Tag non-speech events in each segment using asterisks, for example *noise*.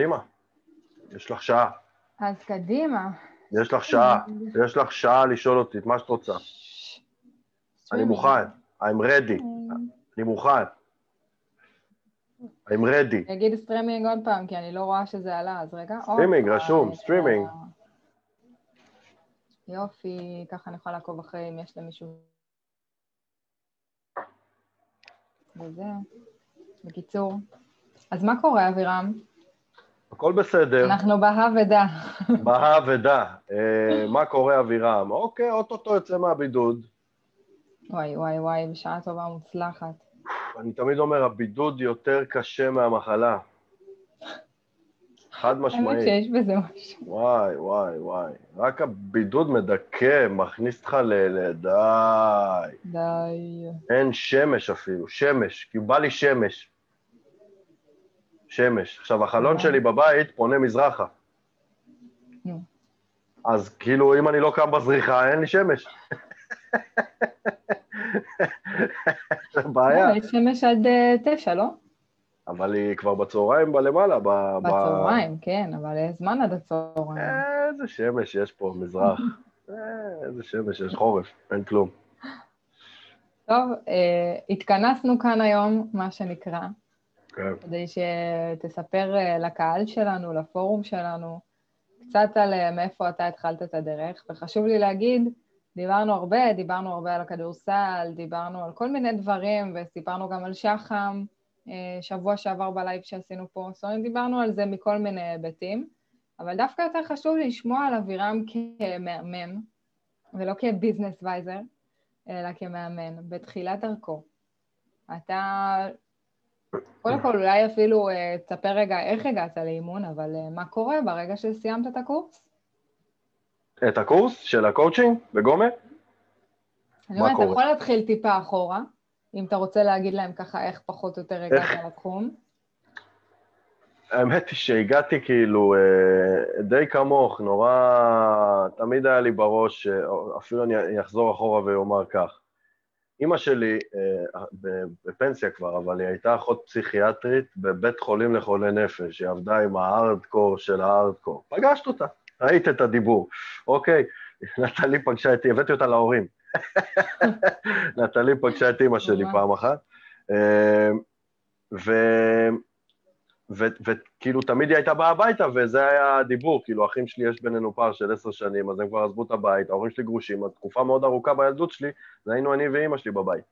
קדימה, יש לך שעה. אז קדימה. יש לך שעה, *laughs* יש לך שעה לשאול אותי את מה שאת רוצה. אני מוכן, I'm ready, אני מוכן. I'm ready. אני אגיד סטרימינג עוד פעם, כי אני לא רואה שזה עלה, אז רגע. סטרימינג, רשום, סטרימינג. יופי, ככה אני יכולה לעקוב אחרי אם יש למישהו... וזה. בקיצור. אז מה קורה, אבירם? הכל בסדר. אנחנו בהא ודע. בהא ודע. אה, מה קורה, אבירם? אוקיי, אוטוטו יוצא מהבידוד. וואי, וואי, וואי, בשעה טובה ומוצלחת. אני תמיד אומר, הבידוד יותר קשה מהמחלה. חד משמעית. האמת שיש בזה משהו. וואי, וואי, וואי. רק הבידוד מדכא, מכניס אותך ל... ל... די. די. אין שמש אפילו, שמש, כי בא לי שמש. שמש. עכשיו, החלון שלי בבית פונה מזרחה. אז כאילו, אם אני לא קם בזריחה, אין לי שמש. זה בעיה. לא, יש שמש עד אה, תשע, לא? אבל היא כבר בצהריים בלמעלה. בצהריים, כן, אבל זמן עד הצהריים. איזה שמש יש פה, מזרח. אה, *laughs* איזה שמש, יש חורף, אין כלום. טוב, אה, התכנסנו כאן היום, מה שנקרא, כן. כדי שתספר אה, לקהל שלנו, לפורום שלנו, קצת על אה, מאיפה אתה התחלת את הדרך, וחשוב לי להגיד, דיברנו הרבה, דיברנו הרבה על הכדורסל, דיברנו על כל מיני דברים, וסיפרנו גם על שחם, אה, שבוע שעבר בלייב שעשינו פה, זאת אומרת, דיברנו על זה מכל מיני היבטים, אבל דווקא יותר חשוב לי לשמוע על אבירם כמאמן, ולא כ business wiser, אלא כמאמן, בתחילת דרכו. אתה, קודם כל אולי אפילו אה, תספר רגע איך הגעת לאימון, אבל אה, מה קורה ברגע שסיימת את הקורס? את הקורס של הקואוצ'ינג בגומה? אני אומרת, אתה? יכול להתחיל טיפה אחורה, אם אתה רוצה להגיד להם ככה איך פחות או יותר הגעת? לתחום. האמת היא שהגעתי כאילו אה, די כמוך, נורא... תמיד היה לי בראש, אפילו אני אחזור אחורה ואומר כך. אימא שלי, אה, בפנסיה כבר, אבל היא הייתה אחות פסיכיאטרית בבית חולים לחולי נפש, היא עבדה עם הארדקור של הארדקור. פגשת אותה, ראית את הדיבור. אוקיי, *laughs* נטלי פגשה את... הבאתי אותה להורים. *laughs* נטלי פגשה את אימא שלי. פעם אחת. אה, ו... ו- וכאילו תמיד היא הייתה באה הביתה, וזה היה הדיבור, כאילו, אחים שלי יש בינינו פער של עשר שנים, אז הם כבר עזבו את הבית, ההורים שלי גרושים, אז תקופה מאוד ארוכה בילדות שלי, זה היינו אני ואימא שלי בבית.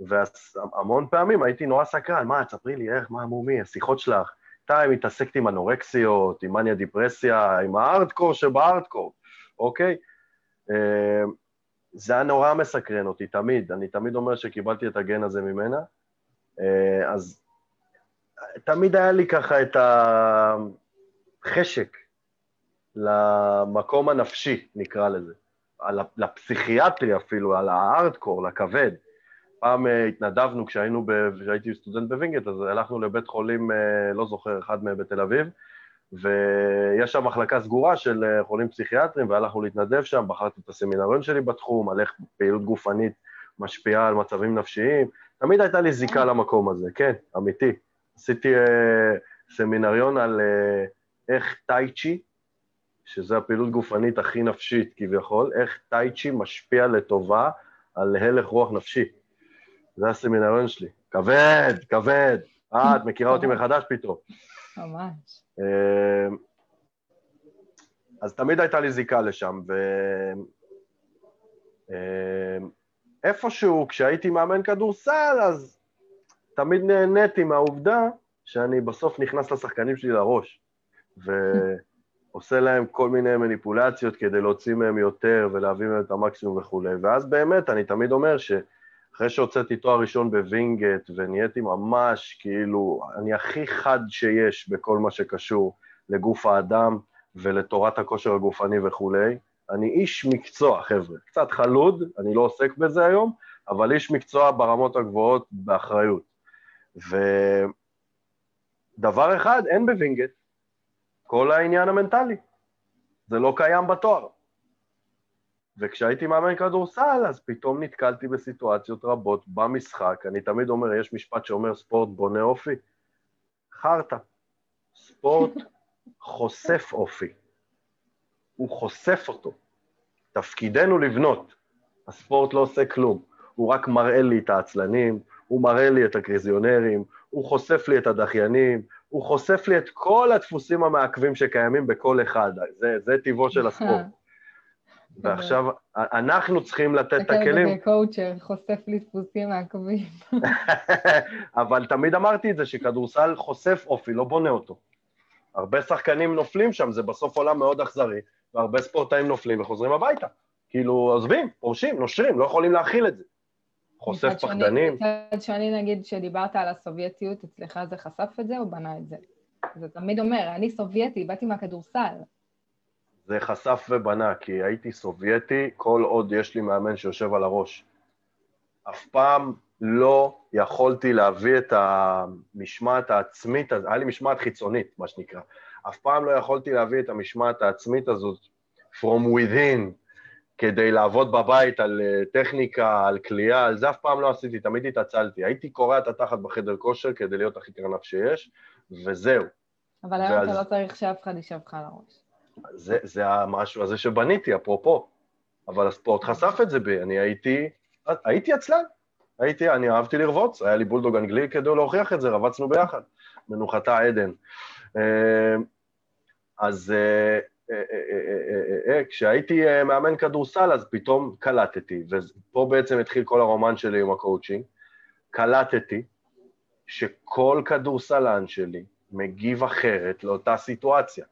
והמון פעמים הייתי נורא סקרן, מה, תספרי לי איך, מה, מומי, השיחות שלך, אתה מתעסקת עם אנורקסיות, עם מניה דיפרסיה, עם הארדקור שבארדקור, אוקיי? אה, זה היה נורא מסקרן אותי, תמיד, אני תמיד אומר שקיבלתי את הגן הזה ממנה, אה, אז תמיד היה לי ככה את החשק למקום הנפשי, נקרא לזה. לפסיכיאטרי אפילו, על הארדקור, הכבד. פעם אה, התנדבנו כשהיינו, ב- כשהייתי סטודנט בווינגייט, אז הלכנו לבית חולים, אה, לא זוכר, אחד מהם בתל אביב, ויש שם מחלקה סגורה של אה, חולים פסיכיאטרים, והלכנו להתנדב שם, בחרתי את הסמינריון שלי בתחום, על איך פעילות גופנית משפיעה על מצבים נפשיים. תמיד הייתה לי זיקה למקום הזה, כן, אמיתי. עשיתי אה, סמינריון על אה, איך טאי צ'י, שזה הפעילות גופנית הכי נפשית כביכול, איך טאי צ'י משפיע לטובה על הלך רוח נפשי. זה הסמינריון שלי. כבד, כבד. אה, את מכירה אותי מחדש פתאום. ממש. אה, אז תמיד הייתה לי זיקה לשם, ו... איפשהו, כשהייתי מאמן כדורסל, אז תמיד נהניתי מהעובדה שאני בסוף נכנס לשחקנים שלי לראש, ועושה להם כל מיני מניפולציות כדי להוציא מהם יותר ולהביא מהם את המקסימום וכולי. ואז באמת, אני תמיד אומר שאחרי שהוצאתי תואר ראשון בווינגייט ונהייתי ממש, כאילו, אני הכי חד שיש בכל מה שקשור לגוף האדם ולתורת הכושר הגופני וכולי, אני איש מקצוע, חבר'ה. קצת חלוד, אני לא עוסק בזה היום, אבל איש מקצוע ברמות הגבוהות באחריות. ודבר אחד, אין בווינגייט, כל העניין המנטלי. זה לא קיים בתואר. וכשהייתי מאמן כדורסל, אז פתאום נתקלתי בסיטואציות רבות במשחק. אני תמיד אומר, יש משפט שאומר ספורט בונה אופי. חרטא. ספורט *laughs* חושף אופי. הוא חושף אותו. תפקידנו לבנות. הספורט לא עושה כלום. הוא רק מראה לי את העצלנים, הוא מראה לי את הקריזיונרים, הוא חושף לי את הדחיינים, הוא חושף לי את כל הדפוסים המעכבים שקיימים בכל אחד. זה, זה טיבו של הספורט. ועכשיו, אנחנו צריכים לתת את הכלים... זה קואוצ'ר, חושף לי דפוסים מעכבים. *laughs* אבל תמיד אמרתי את זה, שכדורסל חושף אופי, לא בונה אותו. הרבה שחקנים נופלים שם, זה בסוף עולם מאוד אכזרי, והרבה ספורטאים נופלים וחוזרים הביתה. כאילו, עוזבים, פורשים, נושרים, לא יכולים להכיל את זה. חושף פחדנים. מצד שני, נגיד, שדיברת על הסובייטיות, אצלך זה חשף את זה או בנה את זה? זה תמיד אומר, אני סובייטי, באתי מהכדורסל. זה חשף ובנה, כי הייתי סובייטי כל עוד יש לי מאמן שיושב על הראש. אף פעם לא יכולתי להביא את המשמעת העצמית, היה לי משמעת חיצונית, מה שנקרא. אף פעם לא יכולתי להביא את המשמעת העצמית הזאת from within, כדי לעבוד בבית על אה, טכניקה, על כליאה, על זה אף פעם לא עשיתי, תמיד התעצלתי. הייתי קורע את התחת בחדר כושר כדי להיות הכי קרנף שיש, וזהו. אבל היום ואז... אתה לא צריך שאף אחד יישב לך על הראש. זה, זה המשהו הזה שבניתי, אפרופו. אבל הספורט חשף את זה בי, אני הייתי, הייתי עצלן. הייתי, אני אהבתי לרבוץ, היה לי בולדוג אנגלי כדי להוכיח את זה, רבצנו ביחד. מנוחתה עדן. אה, אז אה, כשהייתי מאמן כדורסל, אז פתאום קלטתי, ופה בעצם התחיל כל הרומן שלי עם הקואוצ'ינג, קלטתי שכל כדורסלן שלי מגיב אחרת לאותה סיטואציה.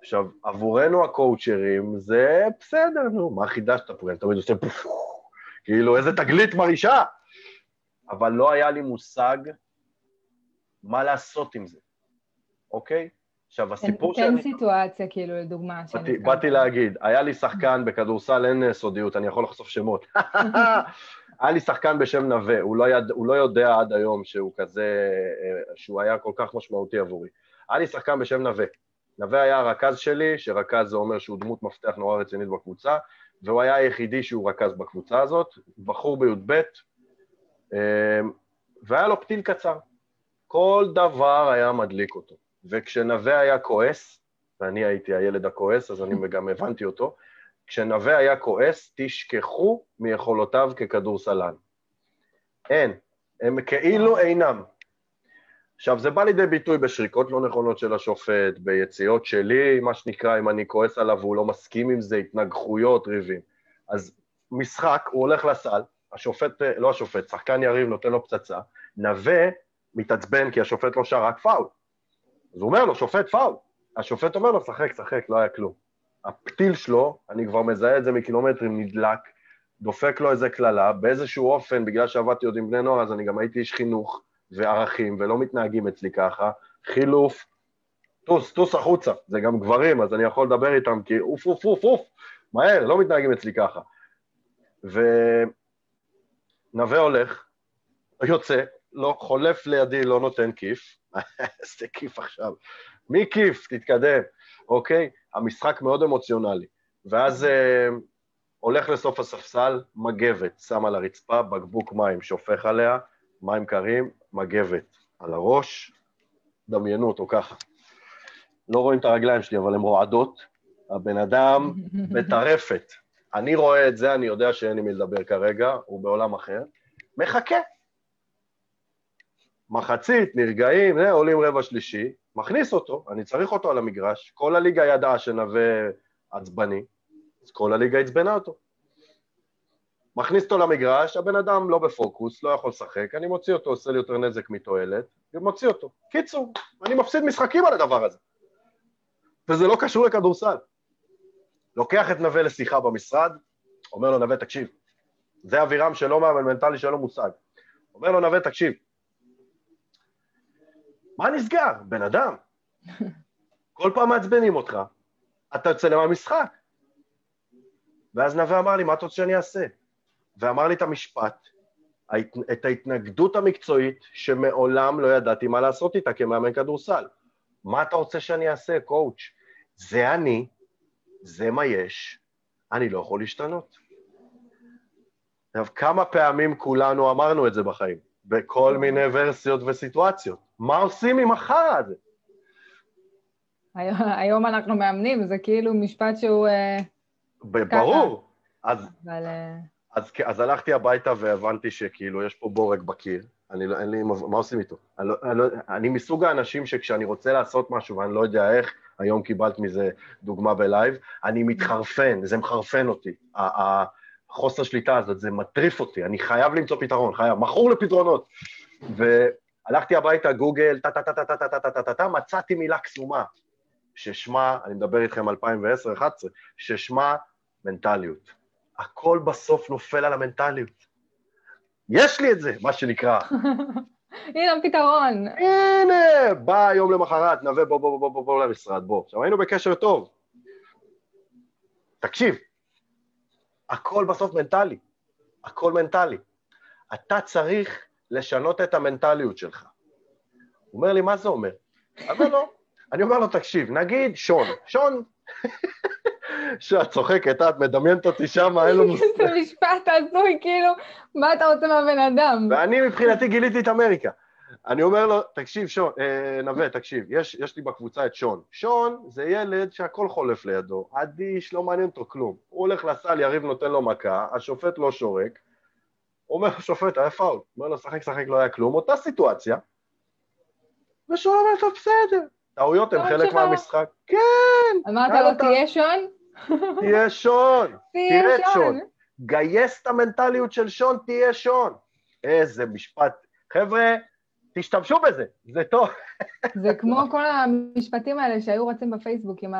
עכשיו, עבורנו הקואוצ'רים זה בסדר, נו, מה חידשת פה? אני תמיד עושה פוף, כאילו, איזה תגלית מרעישה. אבל לא היה לי מושג מה לעשות עם זה, אוקיי? עכשיו, הסיפור שאני... תן סיטואציה, כאילו, לדוגמה. באתי, באתי להגיד, היה לי שחקן בכדורסל, אין אה, סודיות, אני יכול לחשוף שמות. *laughs* *laughs* היה לי שחקן בשם נווה, הוא, לא יד, הוא לא יודע עד היום שהוא כזה, אה, שהוא היה כל כך משמעותי עבורי. היה לי שחקן בשם נווה. נווה היה הרכז שלי, שרכז זה אומר שהוא דמות מפתח נורא רצינית בקבוצה, והוא היה היחידי שהוא רכז בקבוצה הזאת, בחור בי"ב, אה, והיה לו פתיל קצר. כל דבר היה מדליק אותו. וכשנווה היה כועס, ואני הייתי הילד הכועס, אז אני גם הבנתי אותו, כשנווה היה כועס, תשכחו מיכולותיו ככדורסלן. אין, הם כאילו אינם. עכשיו, זה בא לידי ביטוי בשריקות לא נכונות של השופט, ביציאות שלי, מה שנקרא, אם אני כועס עליו והוא לא מסכים עם זה, התנגחויות, ריבים. אז משחק, הוא הולך לסל, השופט, לא השופט, שחקן יריב נותן לו פצצה, נווה מתעצבן כי השופט לא שר רק פאול. אז הוא אומר לו, שופט פאול. השופט אומר לו, שחק, שחק, לא היה כלום. הפתיל שלו, אני כבר מזהה את זה מקילומטרים, נדלק, דופק לו איזה קללה, באיזשהו אופן, בגלל שעבדתי עוד עם בני נוער, אז אני גם הייתי איש חינוך וערכים, ולא מתנהגים אצלי ככה, חילוף, טוס, טוס החוצה, זה גם גברים, אז אני יכול לדבר איתם, כי אוף, אוף, אוף, אוף, מהר, לא מתנהגים אצלי ככה. ונווה הולך, יוצא, לא, חולף לידי, לא נותן כיף, *laughs* איזה כיף עכשיו. מי כיף? תתקדם, אוקיי? המשחק מאוד אמוציונלי. ואז אה, הולך לסוף הספסל, מגבת, שם על הרצפה, בקבוק מים, שופך עליה, מים קרים, מגבת על הראש, דמיינו אותו ככה. לא רואים את הרגליים שלי, אבל הן רועדות. הבן אדם *laughs* בטרפת. אני רואה את זה, אני יודע שאין לי מי לדבר כרגע, הוא בעולם אחר. מחכה. מחצית, נרגעים, אה, עולים רבע שלישי, מכניס אותו, אני צריך אותו על המגרש, כל הליגה ידעה שנווה עצבני, אז כל הליגה עצבנה אותו. מכניס אותו למגרש, הבן אדם לא בפוקוס, לא יכול לשחק, אני מוציא אותו, עושה לי יותר נזק מתועלת, ומוציא אותו. קיצור, אני מפסיד משחקים על הדבר הזה. וזה לא קשור לכדורסל. לוקח את נווה לשיחה במשרד, אומר לו, נווה, תקשיב, זה אבירם שלא מאמן מנטלי לו מושג. אומר לו, נווה, תקשיב, מה נסגר? בן אדם. כל פעם מעצבנים אותך, אתה יוצא למה ואז נווה אמר לי, מה אתה רוצה שאני אעשה? ואמר לי את המשפט, את ההתנגדות המקצועית שמעולם לא ידעתי מה לעשות איתה כמאמן כדורסל. מה אתה רוצה שאני אעשה, קואוץ'? זה אני, זה מה יש, אני לא יכול להשתנות. עכשיו, כמה פעמים כולנו אמרנו את זה בחיים, בכל מיני ורסיות וסיטואציות. מה עושים עם החרא הזה? היום אנחנו מאמנים, זה כאילו משפט שהוא... אה, ברור. אז, אבל... אה, אז, אז הלכתי הביתה והבנתי שכאילו יש פה בורג בקיר, אני לא, אין לי, מה עושים איתו? אני, לא, אני, לא, אני מסוג האנשים שכשאני רוצה לעשות משהו ואני לא יודע איך, היום קיבלת מזה דוגמה ב live, אני מתחרפן, זה מחרפן אותי. החוסר שליטה הזאת, זה מטריף אותי, אני חייב למצוא פתרון, חייב, מכור לפתרונות. והלכתי הביתה, גוגל, טה-טה-טה-טה-טה-טה-טה-טה, מצאתי מילה קסומה, ששמה, אני מדבר איתכם 2010-2011, ששמה מנטליות. הכל בסוף נופל על המנטליות. יש לי את זה, מה שנקרא. הנה הפתרון. הנה, בא יום למחרת, נווה, בוא, בוא, בוא, בוא, בוא למשרד, בוא. עכשיו, היינו בקשר טוב. תקשיב, הכל בסוף מנטלי. הכל מנטלי. אתה צריך לשנות את המנטליות שלך. הוא אומר לי, מה זה אומר? אומר לו, אני אומר לו, תקשיב, נגיד שון, שון, *laughs* שאת צוחקת, את מדמיינת אותי שם, אין לנו... זה משפט הזוי, כאילו, מה אתה רוצה מהבן אדם? ואני מבחינתי גיליתי את אמריקה. אני אומר לו, תקשיב, שון, אה, נווה, תקשיב, יש, יש לי בקבוצה את שון. שון זה ילד שהכל חולף לידו, אדיש, לא מעניין אותו כלום. הוא הולך לסל, יריב נותן לו מכה, השופט לא שורק, אומר לשופט, היה פאול. אומר לו, שחק, שחק, לא היה כלום, אותה סיטואציה. ושון אומר לו, בסדר. טעויות הן חלק מהמשחק. כן! אמרת לו, תהיה שון? תהיה שון. *laughs* תהיה שון. גייס את המנטליות של שון, תהיה שון. איזה משפט. חבר'ה, תשתמשו בזה, זה טוב. זה כמו כל המשפטים האלה שהיו רצים בפייסבוק עם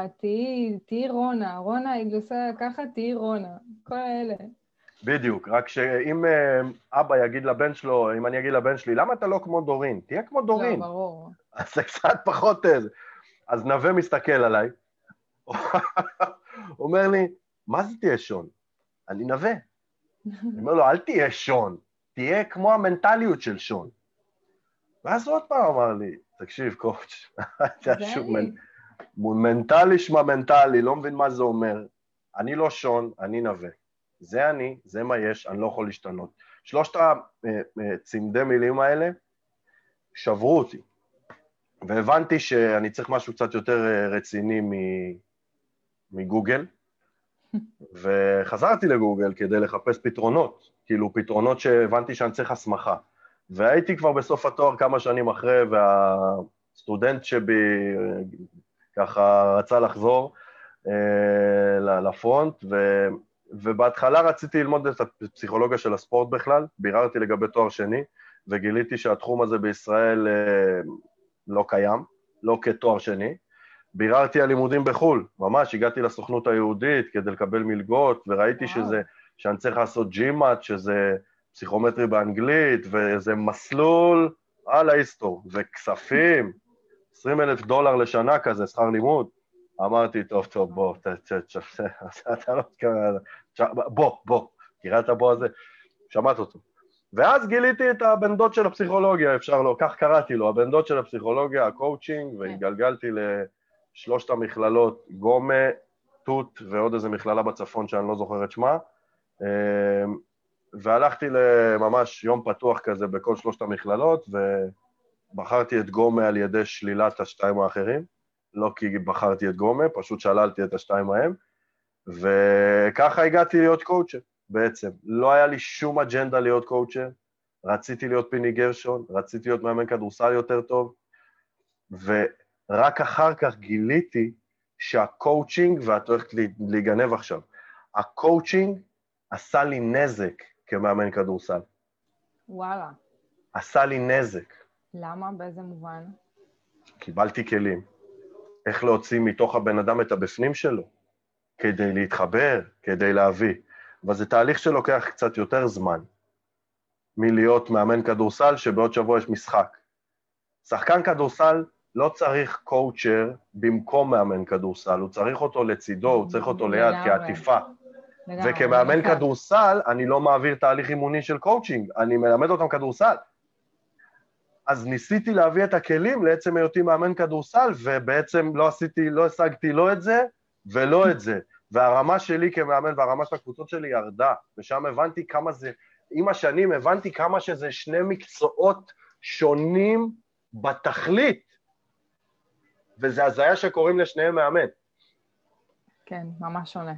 תהיי רונה, רונה היא עושה ככה, תהיי רונה, כל האלה. בדיוק, רק שאם אה, אבא יגיד לבן שלו, אם אני אגיד לבן שלי, למה אתה לא כמו דורין? תהיה כמו דורין. לא, ברור. אז זה קצת פחות איזה. אז נווה מסתכל עליי, *laughs* אומר לי, מה זה תהיה שון? אני נווה. אני אומר לו, אל תהיה שון, תהיה כמו המנטליות של שון. ואז עוד פעם אמר לי, תקשיב, קואוצ', *laughs* מנטלי שמע מנטלי, לא מבין מה זה אומר. אני לא שון, אני נווה. זה אני, זה מה יש, אני לא יכול להשתנות. שלושת הצמדי מילים האלה שברו אותי, והבנתי שאני צריך משהו קצת יותר אה, רציני מגוגל, *laughs* וחזרתי לגוגל כדי לחפש פתרונות, כאילו פתרונות שהבנתי שאני צריך הסמכה. והייתי כבר בסוף התואר כמה שנים אחרי, והסטודנט שבי ככה רצה לחזור אה, לפרונט, ו... ובהתחלה רציתי ללמוד את הפסיכולוגיה של הספורט בכלל, ביררתי לגבי תואר שני, וגיליתי שהתחום הזה בישראל אה, לא קיים, לא כתואר שני. ביררתי על לימודים בחו"ל, ממש, הגעתי לסוכנות היהודית כדי לקבל מלגות, וראיתי וואו. שזה, שאני צריך לעשות ג'ימאט, שזה פסיכומטרי באנגלית, וזה מסלול על ההיסטור, וכספים, 20 אלף דולר לשנה כזה, שכר לימוד. אמרתי, טוב, טוב, בוא, אתה לא מתכוון, בוא, בוא, תראה את הבוא הזה, שמעת אותו. ואז גיליתי את הבן דוד של הפסיכולוגיה, אפשר לא, כך קראתי לו, הבן דוד של הפסיכולוגיה, הקואוצ'ינג, כן. והתגלגלתי לשלושת המכללות, גומה, תות ועוד איזה מכללה בצפון שאני לא זוכר את שמה, אמ, והלכתי לממש יום פתוח כזה בכל שלושת המכללות, ובחרתי את גומה על ידי שלילת השתיים האחרים. לא כי בחרתי את גומה, פשוט שללתי את השתיים ההם, וככה הגעתי להיות קואוצ'ר בעצם. לא היה לי שום אג'נדה להיות קואוצ'ר, רציתי להיות פיני גרשון, רציתי להיות מאמן כדורסל יותר טוב, ורק אחר כך גיליתי שהקואוצ'ינג, ואת הולכת להיגנב עכשיו, הקואוצ'ינג עשה לי נזק כמאמן כדורסל. וואלה. עשה לי נזק. למה? באיזה מובן? קיבלתי כלים. איך להוציא מתוך הבן אדם את הבפנים שלו, כדי להתחבר, כדי להביא. אבל זה תהליך שלוקח קצת יותר זמן מלהיות מאמן כדורסל, שבעוד שבוע יש משחק. שחקן כדורסל לא צריך קואוצ'ר במקום מאמן כדורסל, הוא צריך אותו לצידו, הוא צריך אותו ליד, כעטיפה. וכמאמן כדורסל, אני לא מעביר תהליך אימוני של קואוצ'ינג, אני מלמד אותם כדורסל. אז ניסיתי להביא את הכלים לעצם היותי מאמן כדורסל, ובעצם לא עשיתי, לא השגתי לא את זה ולא את זה. והרמה שלי כמאמן והרמה של הקבוצות שלי ירדה, ושם הבנתי כמה זה, עם השנים הבנתי כמה שזה שני מקצועות שונים בתכלית. וזה הזיה שקוראים לשניהם מאמן. כן, ממש שונה.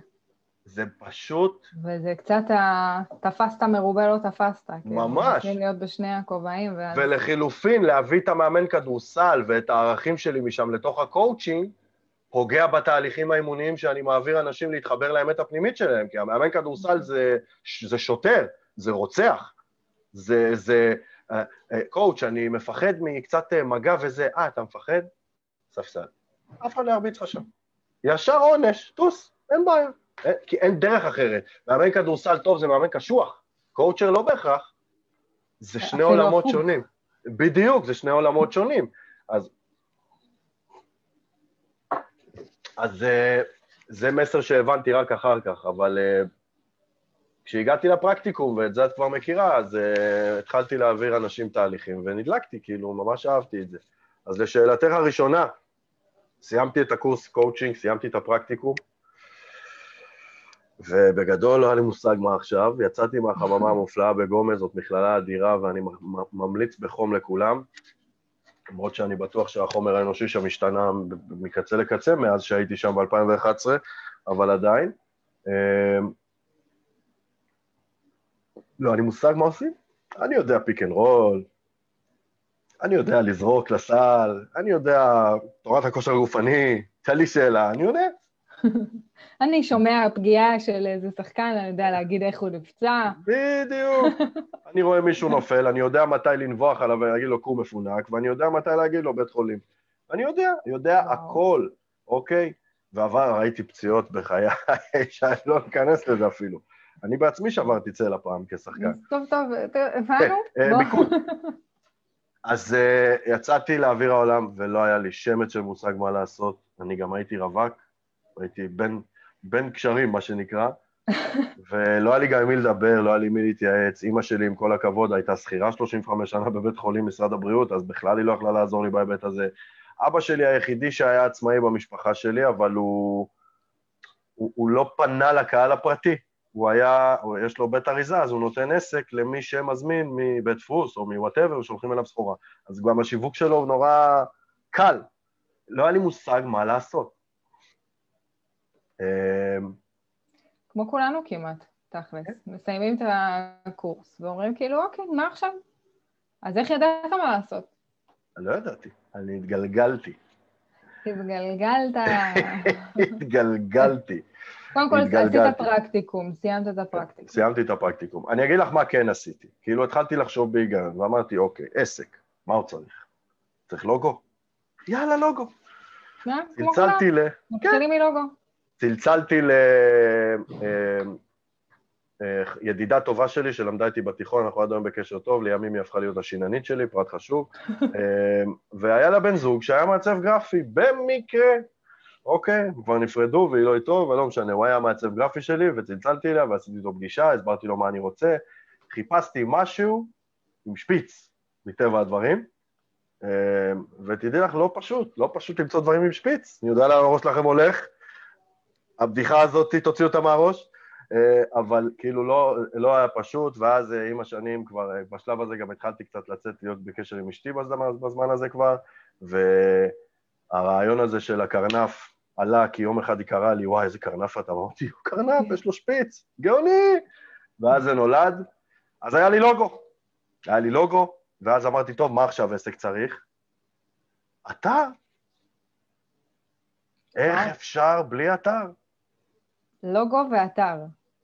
זה פשוט... וזה קצת, ה... תפסת מרובה לא תפסת. ממש. צריכים להיות בשני הכובעים. ואז... ולחילופין, להביא את המאמן כדורסל ואת הערכים שלי משם לתוך הקואוצ'ינג, פוגע בתהליכים האימוניים שאני מעביר אנשים להתחבר לאמת הפנימית שלהם, כי המאמן כדורסל זה, זה שוטר, זה רוצח, זה, זה, coach, אני מפחד מקצת מגע וזה, אה, אתה מפחד? ספסל. אף אחד לא ירביץ לך שם. ישר עונש, טוס, אין בעיה. כי אין דרך אחרת. מאמן כדורסל טוב זה מאמן קשוח, קואוצ'ר לא בהכרח. זה שני עולמות אחוד. שונים. בדיוק, זה שני עולמות שונים. אז, אז זה מסר שהבנתי רק אחר כך, אבל כשהגעתי לפרקטיקום, ואת זה את כבר מכירה, אז התחלתי להעביר אנשים תהליכים, ונדלקתי, כאילו, ממש אהבתי את זה. אז לשאלתך הראשונה, סיימתי את הקורס קואוצ'ינג, סיימתי את הפרקטיקום, ובגדול לא היה לי מושג מה עכשיו, יצאתי מהחממה המופלאה בגומז, זאת מכללה אדירה, ואני ממליץ בחום לכולם, למרות שאני בטוח שהחומר האנושי שם השתנה מקצה לקצה מאז שהייתי שם ב-2011, אבל עדיין. אמ, לא, אין לי מושג מה עושים? אני יודע pick and roll, אני יודע לזרוק לסל, אני יודע תורת הכושר הגופני, תן לי שאלה, אני יודע. *laughs* אני שומע פגיעה של איזה שחקן, אני יודע להגיד איך הוא נפצע. בדיוק. *laughs* אני רואה מישהו נופל, אני יודע מתי לנבוח עליו ולהגיד לו קום מפונק, ואני יודע מתי להגיד לו בית חולים. אני יודע, יודע הכל, אוקיי? ועבר, ראיתי פציעות בחיי, *laughs* שאני לא אכנס לזה אפילו. אני בעצמי שברתי צלע פעם כשחקן. טוב, טוב, הבנו? כן, אה, *laughs* אז אה, יצאתי לאוויר העולם ולא היה לי שמץ של מושג מה לעשות. אני גם הייתי רווק, הייתי בן, בן קשרים, מה שנקרא, *laughs* ולא היה לי גם עם מי לדבר, לא היה לי מי להתייעץ. אימא שלי, עם כל הכבוד, הייתה שכירה 35 שנה בבית חולים משרד הבריאות, אז בכלל היא לא יכלה לעזור לי בהיבט הזה. אבא שלי היחידי שהיה עצמאי במשפחה שלי, אבל הוא, הוא, הוא לא פנה לקהל הפרטי. הוא היה, יש לו בית אריזה, אז הוא נותן עסק למי שמזמין מבית דפוס או מוואטאבר, שולחים אליו סחורה. אז גם השיווק שלו הוא נורא קל. לא היה לי מושג מה לעשות. אמ, כמו כולנו כמעט, תכלס. כן. מסיימים את הקורס ואומרים כאילו, אוקיי, מה עכשיו? אז איך ידעת מה לעשות? לא ידעתי, אני התגלגלתי. התגלגלת. *laughs* התגלגלתי. קודם כל עשית פרקטיקום, סיימת את הפרקטיקום. סיימתי את הפרקטיקום. אני אגיד לך מה כן עשיתי. כאילו התחלתי לחשוב בהיגיון, ואמרתי, אוקיי, עסק, מה הוא צריך? צריך לוגו? יאללה, לוגו. צלצלתי ל... מתחילים מלוגו. צלצלתי לידידה אה, טובה שלי שלמדה איתי בתיכון, אנחנו עד היום בקשר טוב, לימים היא הפכה להיות השיננית שלי, פרט חשוב, *laughs* אה, והיה לה בן זוג שהיה מעצב גרפי, במקרה, אוקיי, הם כבר נפרדו והיא לא איתו, ולא משנה, הוא היה מעצב גרפי שלי, וצלצלתי אליה ועשיתי איתו פגישה, הסברתי לו מה אני רוצה, חיפשתי משהו עם שפיץ, מטבע הדברים, אה, ותדעי לך, לא פשוט, לא פשוט למצוא דברים עם שפיץ, אני יודע לאן הראש שלכם הולך, הבדיחה הזאת, תוציא אותה מהראש, אה, אבל כאילו לא, לא היה פשוט, ואז אה, עם השנים כבר, בשלב הזה גם התחלתי קצת לצאת להיות בקשר עם אשתי בזמן, בזמן הזה כבר, והרעיון הזה של הקרנף עלה כי יום אחד היא קראה לי, וואי, איזה קרנף אתה, אמרתי, הוא קרנף, יש לו שפיץ, גאוני! ואז זה נולד, אז היה לי לוגו, היה לי לוגו, ואז אמרתי, טוב, מה עכשיו עסק צריך? אתר. איך אפשר בלי אתר? לוגו ואתר.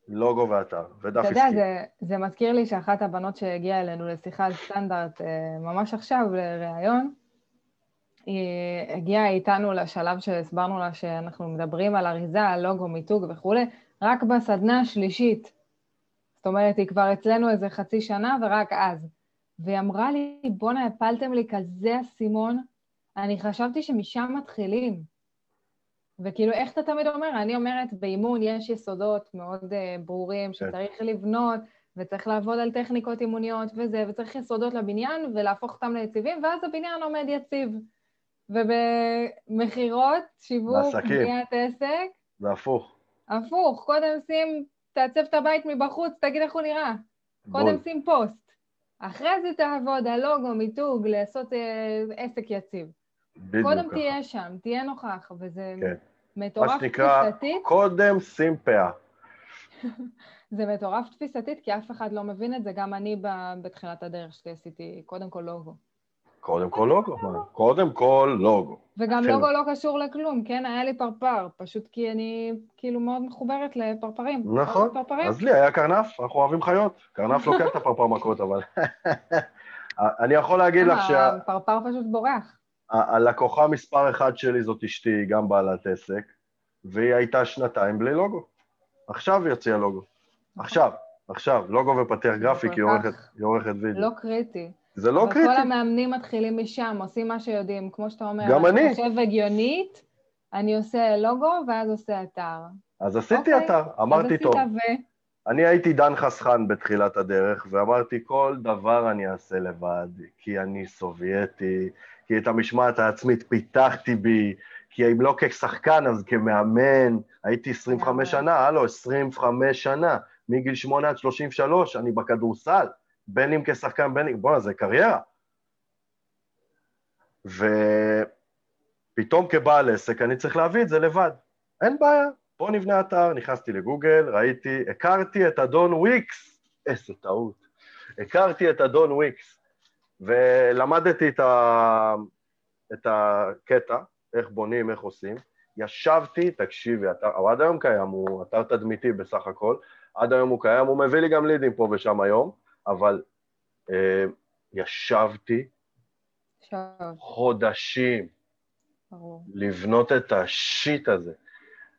לוגו ואתר, ודף עסקי. אתה יודע, זה, זה מזכיר לי שאחת הבנות שהגיעה אלינו לשיחה על סטנדרט אה, ממש עכשיו, לראיון, היא הגיעה איתנו לשלב שהסברנו לה שאנחנו מדברים על אריזה, על לוגו, מיתוג וכולי, רק בסדנה השלישית. זאת אומרת, היא כבר אצלנו איזה חצי שנה ורק אז. והיא אמרה לי, בואנה, הפלתם לי כזה אסימון, אני חשבתי שמשם מתחילים. וכאילו, איך אתה תמיד אומר? אני אומרת, באימון יש יסודות מאוד uh, ברורים כן. שצריך כן. לבנות, וצריך לעבוד על טכניקות אימוניות וזה, וצריך יסודות לבניין ולהפוך אותם ליציבים, ואז הבניין עומד יציב. ובמכירות, שיווק, בניית עסק... זה הפוך. הפוך, קודם שים, תעצב את הבית מבחוץ, תגיד איך הוא נראה. בול. קודם שים פוסט. אחרי זה תעבוד על לוגו, מיתוג, לעשות uh, עסק יציב. בדיוק קודם ככה. תהיה שם, תהיה נוכח, וזה כן. מטורף מה שנקרא, תפיסתית, קודם שים פאה. *laughs* זה מטורף תפיסתית, כי אף אחד לא מבין את זה, גם אני בתחילת הדרך שלי עשיתי קודם כל לוגו. קודם כל לוגו, מה? קודם כל לוגו. וגם כן. לוגו לא קשור לכלום, כן? היה לי פרפר, פשוט כי אני כאילו מאוד מחוברת לפרפרים. נכון? אז לי היה קרנף, אנחנו אוהבים חיות. קרנף לוקח את הפרפר מכות, אבל... *laughs* אני יכול להגיד לך שה... הפרפר פשוט בורח. הלקוחה מספר אחת שלי זאת אשתי, היא גם בעלת עסק, והיא הייתה שנתיים בלי לוגו. עכשיו היא הוציאה לוגו. עכשיו, עכשיו, לוגו ופתח גרפי, כי היא עורכת, וידאו. לא קריטי. זה לא קריטי. כל המאמנים מתחילים משם, עושים מה שיודעים. כמו שאתה אומר, גם אני. חושב הגיונית, אני עושה לוגו ואז עושה אתר. אז עשיתי אוקיי, אתר, אמרתי טוב. אני הייתי דן חסכן בתחילת הדרך, ואמרתי, כל דבר אני אעשה לבד, כי אני סובייטי, כי את המשמעת העצמית פיתחתי בי, כי אם לא כשחקן, אז כמאמן, הייתי 25 לגמרי. שנה, הלו, 25 שנה, מגיל 8 עד 33, אני בכדורסל, בין אם כשחקן, בין אם... בואנה, זה קריירה. ופתאום כבעל עסק אני צריך להביא את זה לבד. אין בעיה, בוא נבנה אתר, נכנסתי לגוגל, ראיתי, הכרתי את אדון וויקס, איזה טעות. הכרתי את אדון וויקס, ולמדתי את, ה... את הקטע, איך בונים, איך עושים. ישבתי, תקשיבי, אתר, הוא עד היום קיים, הוא אתר תדמיתי בסך הכל, עד היום הוא קיים, הוא מביא לי גם לידים פה ושם היום, אבל אה, ישבתי שוב, חודשים ברור. לבנות את השיט הזה,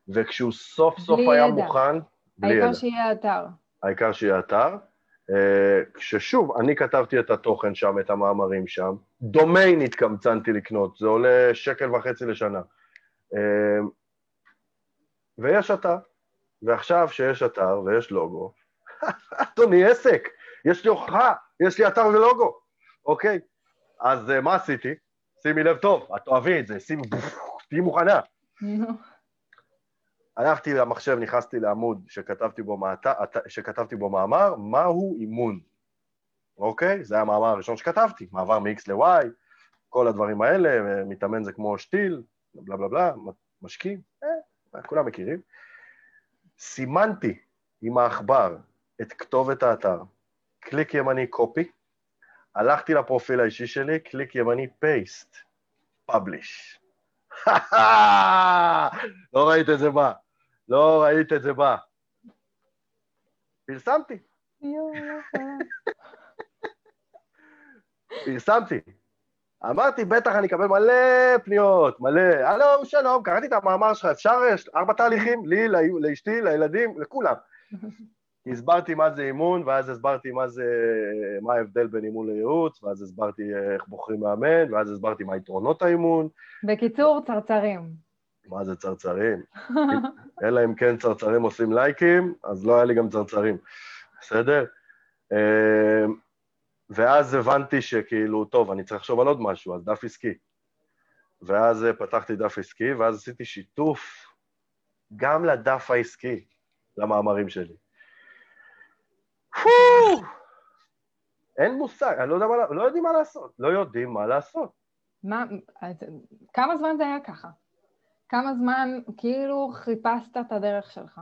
וכשהוא סוף סוף היה ידע. מוכן, בלי העיקר ידע, שיהיה אתר. העיקר שיהיה אתר, כששוב, אני כתבתי את התוכן שם, את המאמרים שם, דומיין התקמצנתי לקנות, זה עולה שקל וחצי לשנה. אה, ויש אתר, ועכשיו שיש אתר ויש לוגו, *laughs* אדוני עסק, יש לי הוכחה, יש לי אתר ולוגו, אוקיי? אז אה, מה עשיתי? שימי לב טוב, את אוהבי את זה, שימי, *laughs* תהיי מוכנה. הלכתי למחשב, נכנסתי לעמוד שכתבתי בו, מעט, שכתבתי בו מאמר, מהו אימון, אוקיי? זה היה המאמר הראשון שכתבתי, מעבר מ-X ל-Y, כל הדברים האלה, מתאמן זה כמו שתיל, בלה בלה בלה, משקיעים, אה, כולם מכירים. סימנתי עם העכבר את כתובת האתר, קליק ימני copy, הלכתי לפרופיל האישי שלי, קליק ימני paste, פאבליש. *laughs* לא ראית את זה בא. לא ראית את זה בא. פרסמתי. פרסמתי. אמרתי, בטח אני אקבל מלא פניות, מלא. הלו, שלום, קראתי את המאמר שלך, אפשר ארבע תהליכים? לי, לא- לאשתי, לילדים, לכולם. הסברתי מה זה אימון, ואז הסברתי מה זה, מה ההבדל בין אימון לייעוץ, ואז הסברתי איך בוחרים מאמן, ואז הסברתי מה יתרונות האימון, בקיצור, צרצרים. מה זה צרצרים. אלא אם כן צרצרים עושים לייקים, אז לא היה לי גם צרצרים, בסדר? אה, ואז הבנתי שכאילו, טוב, אני צריך לחשוב על עוד משהו, אז דף עסקי. ואז אה, פתחתי דף עסקי, ואז עשיתי שיתוף גם לדף העסקי, למאמרים שלי. אין מושג, אני לא יודע מה, לא יודעים מה לעשות, לא יודעים מה לעשות. מה, כמה זמן זה היה ככה? כמה זמן כאילו חיפשת את הדרך שלך?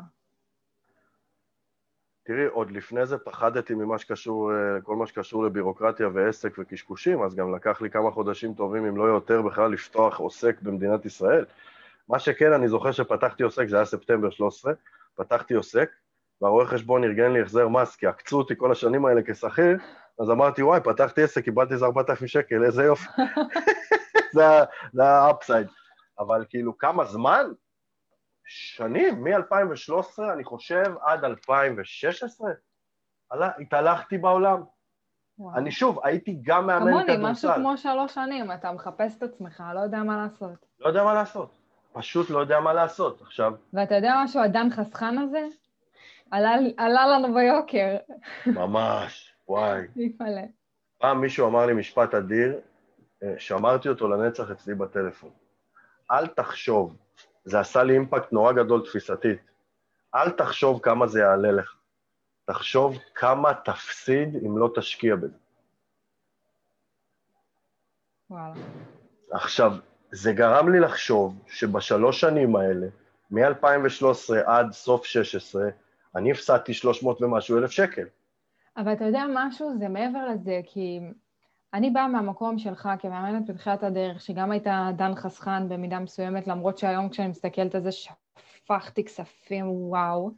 תראי, עוד לפני זה פחדתי ממה שקשור, אה, כל מה שקשור לבירוקרטיה ועסק וקשקושים, אז גם לקח לי כמה חודשים טובים, אם לא יותר, בכלל לפתוח עוסק במדינת ישראל. מה שכן, אני זוכר שפתחתי עוסק, זה היה ספטמבר 13, פתחתי עוסק, והרואה חשבון ארגן לי החזר מס, כי עקצו אותי כל השנים האלה כשכיר, אז אמרתי, וואי, פתחתי עסק, קיבלתי איזה 4,000 שקל, איזה יופי. *laughs* זה ה- זה האפסייד. אבל כאילו, כמה זמן? שנים, מ-2013, אני חושב, עד 2016, עלה, התהלכתי בעולם. וואו. אני שוב, הייתי גם מאמן כמוני, כדורסל. משהו כמו שלוש שנים, אתה מחפש את עצמך, לא יודע מה לעשות. לא יודע מה לעשות. פשוט לא יודע מה לעשות. עכשיו, ואתה יודע משהו, הדן חסכן הזה? עלה, עלה לנו ביוקר. ממש, וואי. *laughs* יפלא. פעם מישהו אמר לי משפט אדיר, אה, שמרתי אותו לנצח אצלי בטלפון. אל תחשוב, זה עשה לי אימפקט נורא גדול תפיסתית. אל תחשוב כמה זה יעלה לך. תחשוב כמה תפסיד אם לא תשקיע בזה. וואלה. עכשיו, זה גרם לי לחשוב שבשלוש שנים האלה, מ-2013 עד סוף 16, אני הפסדתי 300 ומשהו אלף שקל. אבל אתה יודע משהו? זה מעבר לזה, כי אני באה מהמקום שלך כמאמנת בתחילת הדרך, שגם הייתה דן חסכן במידה מסוימת, למרות שהיום כשאני מסתכלת על זה שפכתי כספים, וואו.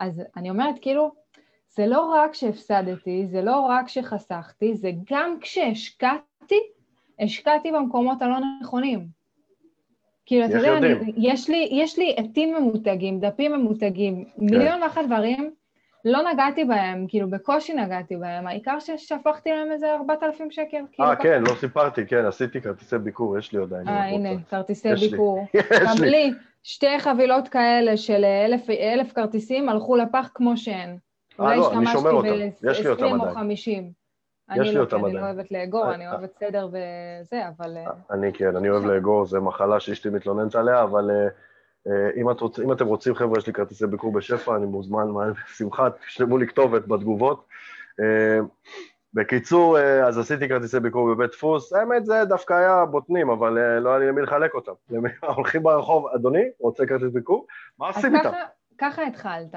אז אני אומרת, כאילו, זה לא רק שהפסדתי, זה לא רק שחסכתי, זה גם כשהשקעתי, השקעתי במקומות הלא נכונים. כאילו, אתה יודע, אני, יש, לי, יש לי עטים ממותגים, דפים ממותגים, כן. מיליון ואחת דברים, לא נגעתי בהם, כאילו, בקושי נגעתי בהם, העיקר ששפכתי להם איזה 4,000 שקל. כאילו, אה, כן, לא סיפרתי, כן, עשיתי כרטיסי ביקור, יש לי עדיין. אה, הנה, כרטיסי ביקור. *laughs* גם לי, שתי חבילות כאלה של אלף, אלף כרטיסים הלכו לפח כמו שהן. אה, לא, אני שומר אותם, יש לי אותם עדיין. 20 או 50. יש לי אותם עדיין. אני לא אוהבת לאגור, אה, אני אוהבת סדר וזה, אבל... אה, אני כן, אני אוהב לאגור, זו מחלה שאשתי מתלוננת עליה, אבל אם, רוצ, אם אתם רוצים, חבר'ה, יש לי כרטיסי ביקור בשפע, אני מוזמן, בשמחה, תשלמו לי כתובת בתגובות. בקיצור, אז עשיתי כרטיסי ביקור בבית דפוס, האמת זה דווקא היה בוטנים, אבל לא היה לי למי לחלק אותם. *laughs* הולכים ברחוב, אדוני, רוצה כרטיס ביקור? מה עושים איתם? ככה התחלת,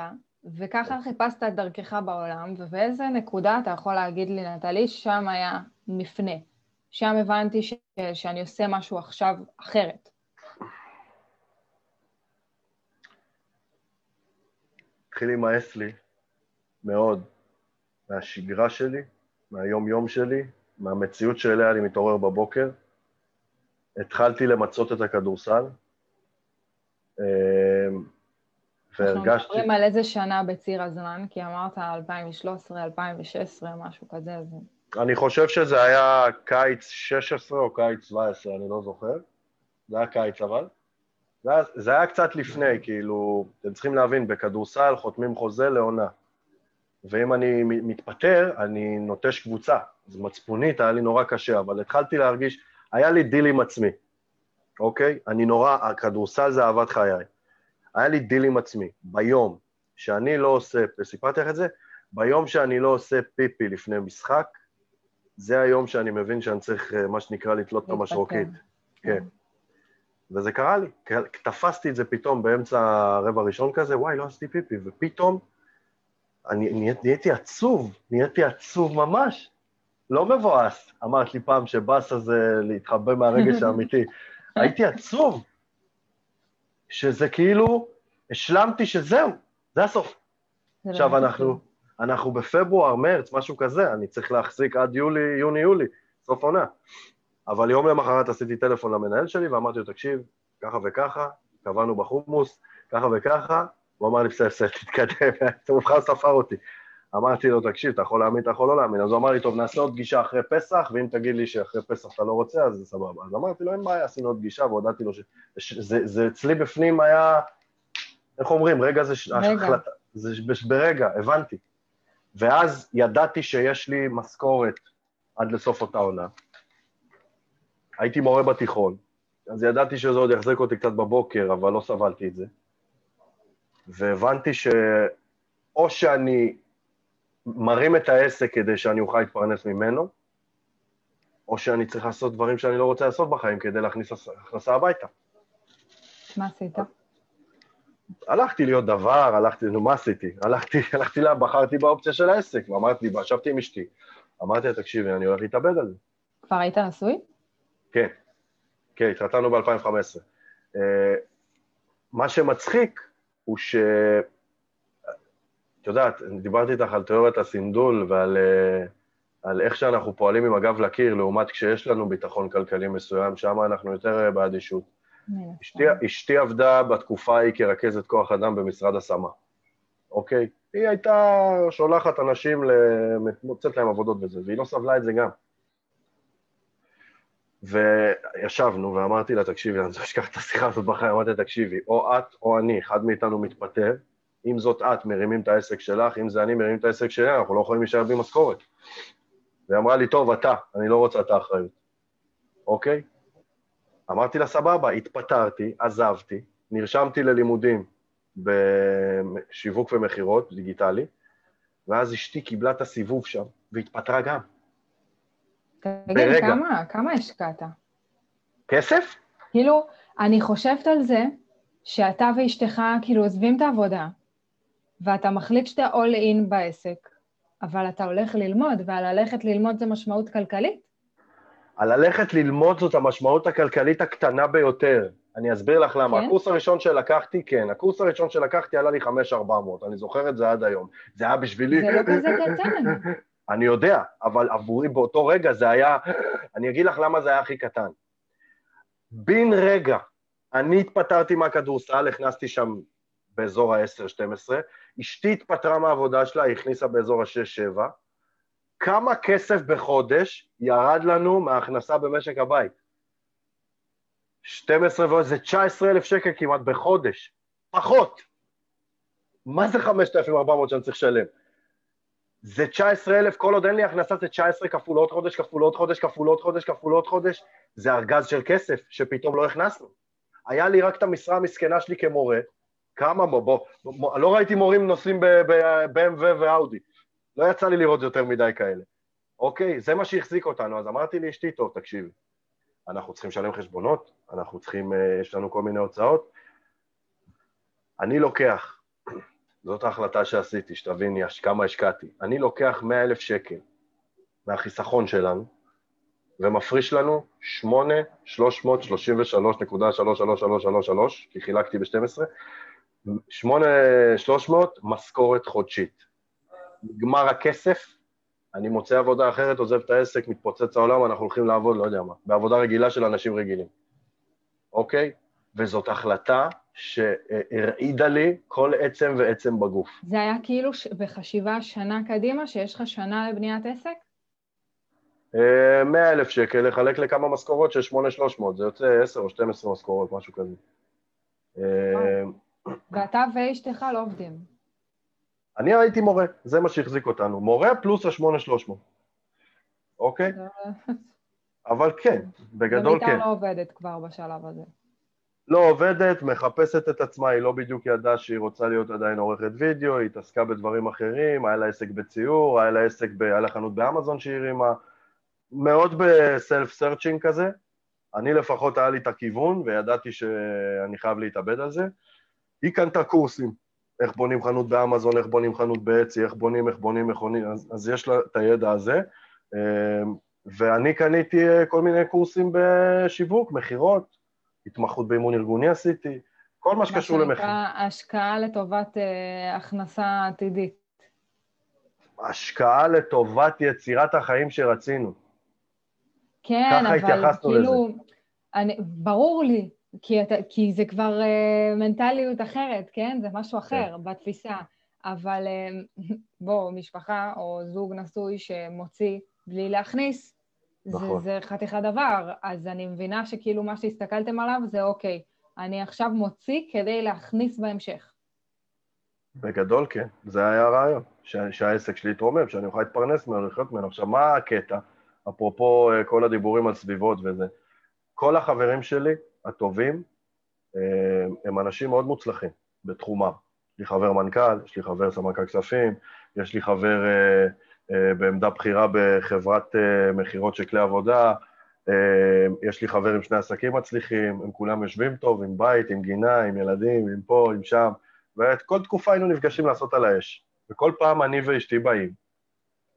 וככה חיפשת את דרכך בעולם, ובאיזה נקודה אתה יכול להגיד לי, נטלי, שם היה מפנה. שם הבנתי ש... שאני עושה משהו עכשיו אחרת. התחיל להימאס לי מאוד מהשגרה שלי, מהיום-יום שלי, מהמציאות שאליה אני מתעורר בבוקר. התחלתי למצות את הכדורסל. אמ, והרגשתי... אנחנו מדברים על איזה שנה בציר הזמן, כי אמרת 2013, 2016, משהו כזה. אז... אני חושב שזה היה קיץ 16 או קיץ 17, אני לא זוכר. זה היה קיץ אבל. זה היה, קצת לפני, כאילו, אתם צריכים להבין, בכדורסל חותמים חוזה לעונה. ואם אני מתפטר, אני נוטש קבוצה. אז מצפונית היה לי נורא קשה, אבל התחלתי להרגיש, היה לי דיל עם עצמי, אוקיי? אני נורא, הכדורסל זה אהבת חיי. היה לי דיל עם עצמי. ביום שאני לא עושה, וסיפרתי לך את זה, ביום שאני לא עושה פיפי לפני משחק, זה היום שאני מבין שאני צריך, אה, מה שנקרא, לתלות את המשרוקית. כן. וזה קרה לי, תפסתי את זה פתאום באמצע הרבע הראשון כזה, וואי, לא עשיתי פיפי, ופתאום אני נהייתי עצוב, נהייתי עצוב ממש. לא מבואס, אמרת לי פעם שבאסה זה להתחבא מהרגש האמיתי. *laughs* הייתי עצוב, שזה כאילו, השלמתי שזהו, זה הסוף. זה עכשיו אנחנו, אנחנו בפברואר, מרץ, משהו כזה, אני צריך להחזיק עד יולי, יוני, יולי, סוף עונה. אבל יום למחרת עשיתי טלפון למנהל שלי ואמרתי לו, תקשיב, ככה וככה, קבענו בחומוס, ככה וככה, הוא אמר לי, בסדר, בסדר, תתקדם, *laughs* בכלל ספר אותי. אמרתי לו, תקשיב, אתה יכול להאמין, אתה יכול לא להאמין. אז הוא אמר לי, טוב, נעשה עוד פגישה אחרי פסח, ואם תגיד לי שאחרי פסח אתה לא רוצה, אז זה סבבה. אז אמרתי לו, אין בעיה, עשינו עוד פגישה, והודעתי לו ש... זה, זה אצלי בפנים היה, איך אומרים, רגע זה... החלטה, זה ברגע, הבנתי. ואז ידעתי שיש לי משכורת עד לסוף אותה עונה. הייתי מורה בתיכון, אז ידעתי שזה עוד יחזק אותי קצת בבוקר, אבל לא סבלתי את זה. והבנתי שאו שאני מרים את העסק כדי שאני אוכל להתפרנס ממנו, או שאני צריך לעשות דברים שאני לא רוצה לעשות בחיים כדי להכניס הכנסה הביתה. מה עשית? הלכתי להיות דבר, הלכתי, נו, מה עשיתי? הלכתי, *laughs* הלכתי לה, בחרתי באופציה של העסק, ואמרתי, ישבתי עם אשתי, אמרתי לה, תקשיבי, אני הולך להתאבד על זה. כבר היית נשוי? כן, כן, התחתנו ב-2015. Uh, מה שמצחיק הוא ש... את יודעת, דיברתי איתך על תיאוריית הסינדול ועל אה, על איך שאנחנו פועלים עם הגב לקיר, לעומת כשיש לנו ביטחון כלכלי מסוים, שם אנחנו יותר אה, באדישות. אשתי, אשתי עבדה בתקופה ההיא כרכזת כוח אדם במשרד השמה, אוקיי? היא הייתה שולחת אנשים, מוצאת להם עבודות וזה, והיא לא סבלה את זה גם. וישבנו, ואמרתי לה, תקשיבי, אני לא אשכח את השיחה הזאת בחיים, אמרתי לה, תקשיבי, או את או אני, אחד מאיתנו מתפטר, אם זאת את, מרימים את העסק שלך, אם זה אני, מרימים את העסק שלי, אנחנו לא יכולים להישאר בלי משכורת. והיא אמרה לי, טוב, אתה, אני לא רוצה את האחריות, אוקיי? אמרתי לה, סבבה, התפטרתי, עזבתי, נרשמתי ללימודים בשיווק ומכירות, דיגיטלי, ואז אשתי קיבלה את הסיבוב שם, והתפטרה גם. תגיד, כמה, כמה השקעת? כסף? כאילו, אני חושבת על זה שאתה ואשתך כאילו עוזבים את העבודה, ואתה מחליט שאתה all in בעסק, אבל אתה הולך ללמוד, והללכת ללמוד זה משמעות כלכלית? הללכת ללמוד זאת המשמעות הכלכלית הקטנה ביותר. אני אסביר לך למה. כן? הקורס הראשון שלקחתי, כן, הקורס הראשון שלקחתי עלה לי 5,400, אני זוכר את זה עד היום. זה היה בשבילי... זה לא כזה קטן. *laughs* אני יודע, אבל עבורי באותו רגע זה היה... אני אגיד לך למה זה היה הכי קטן. בן רגע, אני התפטרתי מהכדורסל, הכנסתי שם באזור ה-10-12, אשתי התפטרה מהעבודה שלה, היא הכניסה באזור ה-6-7, כמה כסף בחודש ירד לנו מההכנסה במשק הבית? 12 ועוד, זה 19 אלף שקל כמעט בחודש, פחות. מה זה 5,400 שאני צריך לשלם? זה 19 אלף, כל עוד אין לי הכנסה זה 19 כפול עוד חודש, כפול עוד חודש, כפול עוד חודש, כפול עוד חודש, זה ארגז של כסף שפתאום לא הכנסנו. היה לי רק את המשרה המסכנה שלי כמורה, כמה, בוא, בוא, בוא לא ראיתי מורים נוסעים ב-BMW ואאודי, לא יצא לי לראות יותר מדי כאלה. אוקיי, זה מה שהחזיק אותנו, אז אמרתי לאשתי, טוב, תקשיבי, אנחנו צריכים לשלם חשבונות, אנחנו צריכים, אה, יש לנו כל מיני הוצאות. אני לוקח, זאת ההחלטה שעשיתי, שתביני כמה השקעתי, אני לוקח 100 אלף שקל מהחיסכון שלנו, ומפריש לנו 8,333.33333, כי חילקתי ב-12, 8,300 משכורת חודשית. נגמר הכסף, אני מוצא עבודה אחרת, עוזב את העסק, מתפוצץ העולם, אנחנו הולכים לעבוד, לא יודע מה, בעבודה רגילה של אנשים רגילים, אוקיי? וזאת החלטה שהרעידה לי כל עצם ועצם בגוף. זה היה כאילו בחשיבה שנה קדימה, שיש לך שנה לבניית עסק? 100 אה, אלף שקל, לחלק לכמה משכורות של 8,300, זה יוצא 10 או 12 משכורות, משהו כזה. אה, ואתה ואשתך לא עובדים. אני הייתי מורה, זה מה שהחזיק אותנו. מורה פלוס ה-8300, אוקיי? אבל כן, בגדול כן. ומיטל לא עובדת כבר בשלב הזה. לא עובדת, מחפשת את עצמה, היא לא בדיוק ידעה שהיא רוצה להיות עדיין עורכת וידאו, היא התעסקה בדברים אחרים, היה לה עסק בציור, היה לה עסק, ב... היה לה חנות באמזון שהיא הרימה, מאוד ב self searching כזה. אני לפחות היה לי את הכיוון, וידעתי שאני חייב להתאבד על זה. היא קנתה קורסים, איך בונים חנות באמזון, איך בונים חנות באצי, איך בונים, איך בונים, איך בונים, אז, אז יש לה את הידע הזה. אמ, ואני קניתי אה, כל מיני קורסים בשיווק, מכירות, התמחות באימון ארגוני עשיתי, כל מה שקשור למכירות. מה שנקרא השקעה לטובת uh, הכנסה עתידית. השקעה לטובת יצירת החיים שרצינו. כן, אבל כאילו, אני, ברור לי, כי, אתה, כי זה כבר uh, מנטליות אחרת, כן? זה משהו אחר כן. בתפיסה. אבל uh, *laughs* בוא, משפחה או זוג נשוי שמוציא בלי להכניס, נכון. זה, זה חתיכת דבר. אז אני מבינה שכאילו מה שהסתכלתם עליו זה אוקיי, אני עכשיו מוציא כדי להכניס בהמשך. בגדול כן, זה היה הרעיון, שהעסק שלי יתרומם, שאני אוכל להתפרנס ממנו, לחיות ממנו. עכשיו, מה הקטע? אפרופו אה, כל הדיבורים על סביבות וזה, כל החברים שלי, הטובים, אה, הם אנשים מאוד מוצלחים בתחומם. יש לי חבר מנכ"ל, יש לי חבר סמנכ"ל כספים, יש לי חבר אה, בעמדה בכירה בחברת מכירות של כלי עבודה, יש לי חבר עם שני עסקים מצליחים, הם כולם יושבים טוב, עם בית, עם גינה, עם ילדים, עם פה, עם שם, ואת כל תקופה היינו נפגשים לעשות על האש. וכל פעם אני ואשתי באים.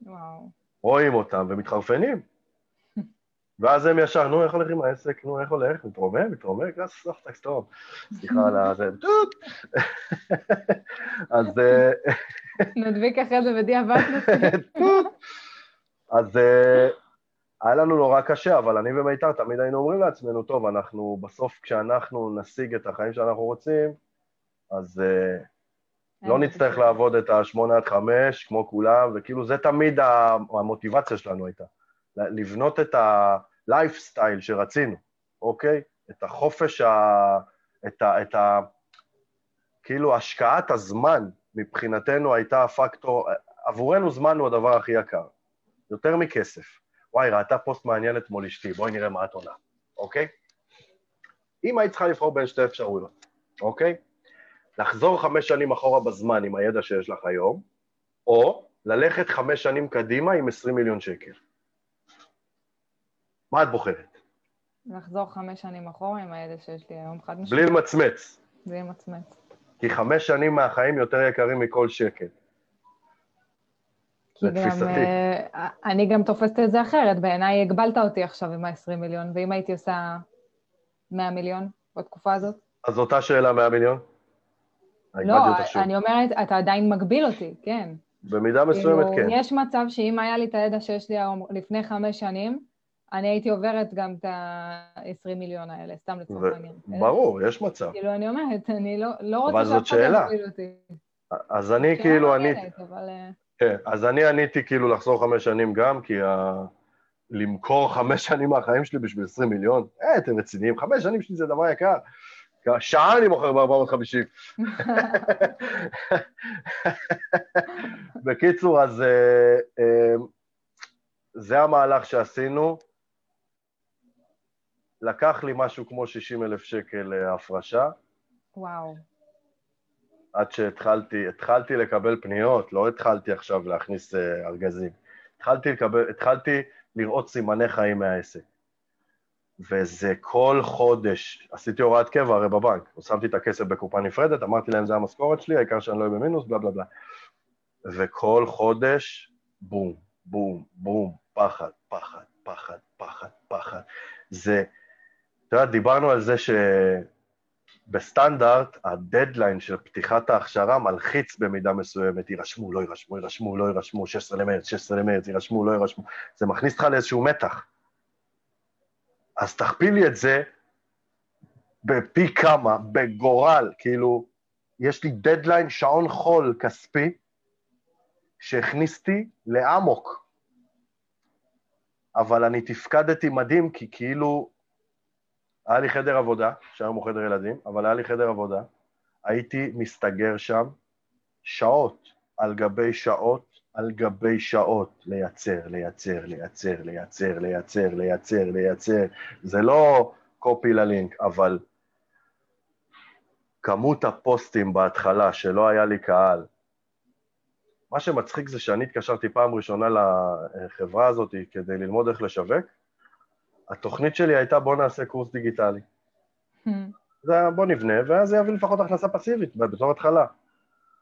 וואו. רואים אותם ומתחרפנים. ואז הם ישר, נו, איך הולך עם העסק? נו, איך הולך? מתרומם, מתרומם, סוף טקסט טוב. סליחה על טוט. *laughs* אז... אה, נדביק אחרי זה בדיעבד. *laughs* אז אה, היה לנו נורא קשה, אבל אני ומיתר תמיד היינו אומרים לעצמנו, טוב, אנחנו בסוף, כשאנחנו נשיג את החיים שאנחנו רוצים, אז אה, לא נצטרך לעבוד את השמונה עד חמש, כמו כולם, וכאילו זה תמיד המוטיבציה שלנו הייתה. לבנות את ה-lifestyle שרצינו, אוקיי? את החופש, ה... את ה... את ה... כאילו השקעת הזמן מבחינתנו הייתה הפקטור, עבורנו זמן הוא הדבר הכי יקר, יותר מכסף. וואי, ראתה פוסט מעניין אתמול אשתי, בואי נראה מה את עונה, אוקיי? אם היית צריכה לבחור בין שתי אפשרויות, אוקיי? לחזור חמש שנים אחורה בזמן עם הידע שיש לך היום, או ללכת חמש שנים קדימה עם עשרים מיליון שקל. מה את בוחרת? לחזור חמש שנים אחורה עם הידע שיש לי היום, חד משמעית. בלי למצמץ. בלי למצמץ. כי חמש שנים מהחיים יותר יקרים מכל שקל. לתפיסתי. אה, אני גם תופסת את זה אחרת, בעיניי הגבלת אותי עכשיו עם ה-20 מיליון, ואם הייתי עושה 100 מיליון בתקופה הזאת? אז אותה שאלה 100 מיליון? לא. אני אומרת, אתה עדיין מגביל אותי, כן. במידה מסוימת כאילו, כן. יש מצב שאם היה לי את הידע שיש לי לפני חמש שנים, אני הייתי עוברת גם את ה-20 מיליון האלה, סתם לצורך העניין. ברור, יש מצב. כאילו, אני אומרת, אני לא, לא רוצה שאף אחד. יגביל אותי. אז אני כאילו עניתי, אבל... אה, כן, אז אני עניתי כאילו לחזור חמש שנים גם, כי ה... למכור חמש שנים מהחיים שלי בשביל 20 מיליון? אה, אתם רציניים, חמש שנים שלי זה דבר יקר. שעה אני מוכר ב-450. *laughs* בקיצור, אז אה, אה, זה המהלך שעשינו. לקח לי משהו כמו 60 אלף שקל אה, הפרשה, וואו. עד שהתחלתי, התחלתי לקבל פניות, לא התחלתי עכשיו להכניס אה, ארגזים. התחלתי, לקבל, התחלתי לראות סימני חיים מהעסק. וזה כל חודש, עשיתי הוראת קבע הרי בבנק, שמתי את הכסף בקופה נפרדת, אמרתי להם זה המשכורת שלי, העיקר שאני לא אהיה במינוס, בלה בלה בלה. וכל חודש, בום, בום, בום, פחד, פחד, פחד, פחד, פחד. זה, אתה יודע, דיברנו על זה שבסטנדרט, הדדליין של פתיחת ההכשרה מלחיץ במידה מסוימת, יירשמו, לא יירשמו, יירשמו, לא יירשמו, 16 למרץ, 16 למרץ, יירשמו, לא יירשמו. זה מכניס אותך לאיזשהו מתח. אז תכפיל לי את זה בפי כמה, בגורל, כאילו, יש לי דדליין, שעון חול כספי, שהכניס אותי לאמוק. אבל אני תפקדתי מדהים, כי כאילו, היה לי חדר עבודה, שהיום הוא חדר ילדים, אבל היה לי חדר עבודה, הייתי מסתגר שם שעות על גבי שעות על גבי שעות, לייצר, לייצר, לייצר, לייצר, לייצר, לייצר, לייצר. זה לא קופי ללינק, אבל כמות הפוסטים בהתחלה שלא היה לי קהל, מה שמצחיק זה שאני התקשרתי פעם ראשונה לחברה הזאת כדי ללמוד איך לשווק, התוכנית שלי הייתה בוא נעשה קורס דיגיטלי. זה היה בוא נבנה, ואז זה יביא לפחות הכנסה פסיבית בתור התחלה.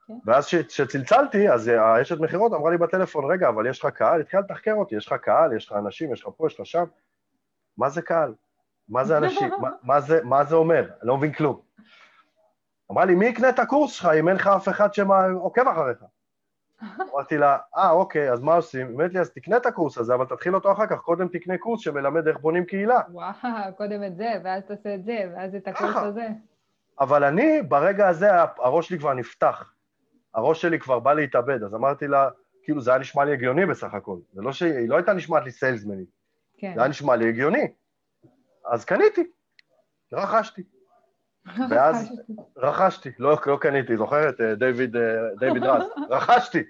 כן. ואז כשצלצלתי, אז האשת מכירות אמרה לי בטלפון, רגע, אבל יש לך קהל? התחילה לתחקר אותי, יש לך קהל, יש לך אנשים, יש לך פה, יש לך שם. מה זה קהל? מה זה אנשים? *laughs* מה, מה, זה, מה זה אומר? אני לא מבין כלום. אמרה לי, מי יקנה את הקורס שלך אם אין לך אף אחד שעוקב אחריך? אמרתי לה, אה, אוקיי, אז מה עושים? היא אומרת לי, אז תקנה את הקורס הזה, אבל תתחיל אותו אחר כך, קודם תקנה קורס שמלמד איך בונים קהילה. וואו, קודם את זה, ואז תעשה את זה, ואז את הקורס. הזה. אבל אני, ברגע הזה, הראש שלי כבר נפתח. הראש שלי כבר בא להתאבד, אז אמרתי לה, כאילו, זה היה נשמע לי הגיוני בסך הכל. זה לא שהיא לא הייתה נשמעת לי סיילסמנית, כן. זה היה נשמע לי הגיוני. אז קניתי, רכשתי. ואז *laughs* רכשתי, לא, לא קניתי, זוכרת? אה, דיוויד, אה, דיוויד רז, *laughs* רכשתי.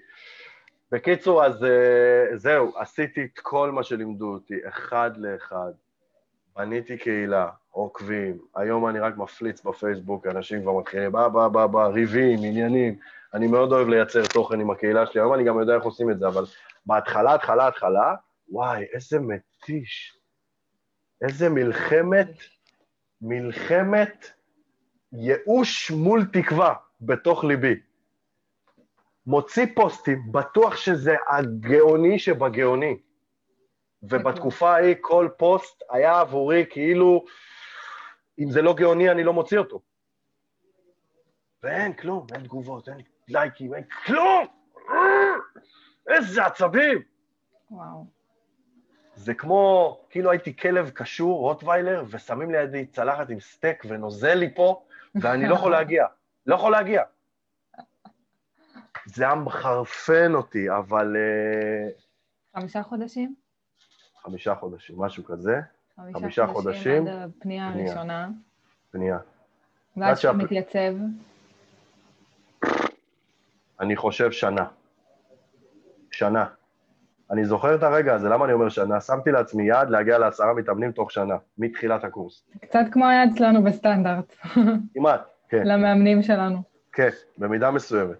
בקיצור, אז אה, זהו, עשיתי את כל מה שלימדו אותי, אחד לאחד. בניתי קהילה, עוקבים, היום אני רק מפליץ בפייסבוק, אנשים כבר מתחילים, בא, בא, בא, בא, ריבים, עניינים. אני מאוד אוהב לייצר תוכן עם הקהילה שלי, היום אני גם יודע איך עושים את זה, אבל בהתחלה, התחלה, התחלה, וואי, איזה מתיש. איזה מלחמת, מלחמת ייאוש מול תקווה בתוך ליבי. מוציא פוסטים, בטוח שזה הגאוני שבגאוני. ובתקופה ההיא כל פוסט היה עבורי כאילו, אם זה לא גאוני אני לא מוציא אותו. ואין כלום, אין תגובות, אין לייקים, אין כלום! איזה עצבים! וואו. זה כמו, כאילו הייתי כלב קשור, רוטוויילר, ושמים לידי צלחת עם סטייק ונוזל לי פה, ואני לא יכול להגיע. לא יכול להגיע. זה היה מחרפן אותי, אבל uh, חמישה חודשים? חמישה חודשים, משהו כזה, חמישה, חמישה חודשים, עד הפנייה פנייה. הראשונה. פנייה. ואז כשאתה מתייצב, אני חושב שנה. שנה. אני זוכר את הרגע הזה, למה אני אומר שנה? שמתי לעצמי יעד להגיע לעשרה מתאמנים תוך שנה, מתחילת הקורס. קצת כמו היה אצלנו בסטנדרט, כמעט, כן. למאמנים שלנו. כן, במידה מסוימת.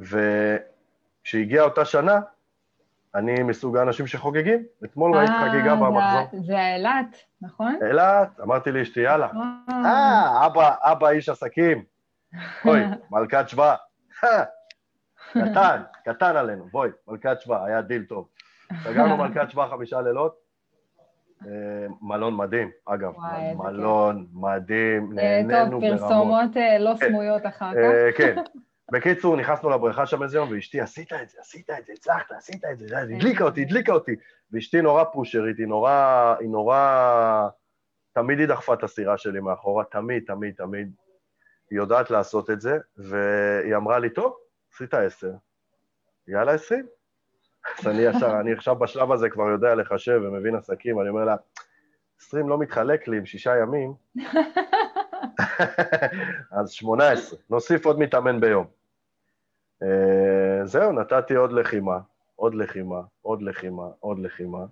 וכשהגיעה אותה שנה, אני מסוג האנשים שחוגגים. אתמול ראיתי חגיגה אה, במחזור. זה- זה אילת, נכון? אילת, אמרתי לאשתי, יאללה. אה, אבא, אבא איש עסקים. אוי, מלכת שבא. קטן, קטן עלינו, בואי, מלכת שבא, היה דיל טוב. סגרנו *laughs* מלכת שבא חמישה לילות. אה, מלון מדהים, אגב, וואי, מלון מדהים, אה, נהנינו טוב, ברמות. פרסומות אה, לא כן. סמויות אחר כך. אה, *laughs* כן. *laughs* בקיצור, נכנסנו לבריכה שם איזה יום, ואשתי, עשית את זה, עשית את זה, הצלחת, עשית את זה הדליקה אותי, הדליקה אותי. ואשתי נורא פושרית, היא נורא, היא נורא... תמיד היא דחפה את הסירה שלי מאחורה, תמיד, תמיד, תמיד. היא יודעת לעשות את זה, והיא אמרה לי, טוב, עשית עשר, יאללה עשרים. אז אני ישר, אני עכשיו בשלב הזה כבר יודע לחשב ומבין עסקים, אני אומר לה, עשרים לא מתחלק לי עם שישה ימים, *laughs* אז 18, נוסיף עוד מתאמן ביום. אה, זהו, נתתי עוד לחימה, עוד לחימה, עוד לחימה, עוד לחימה.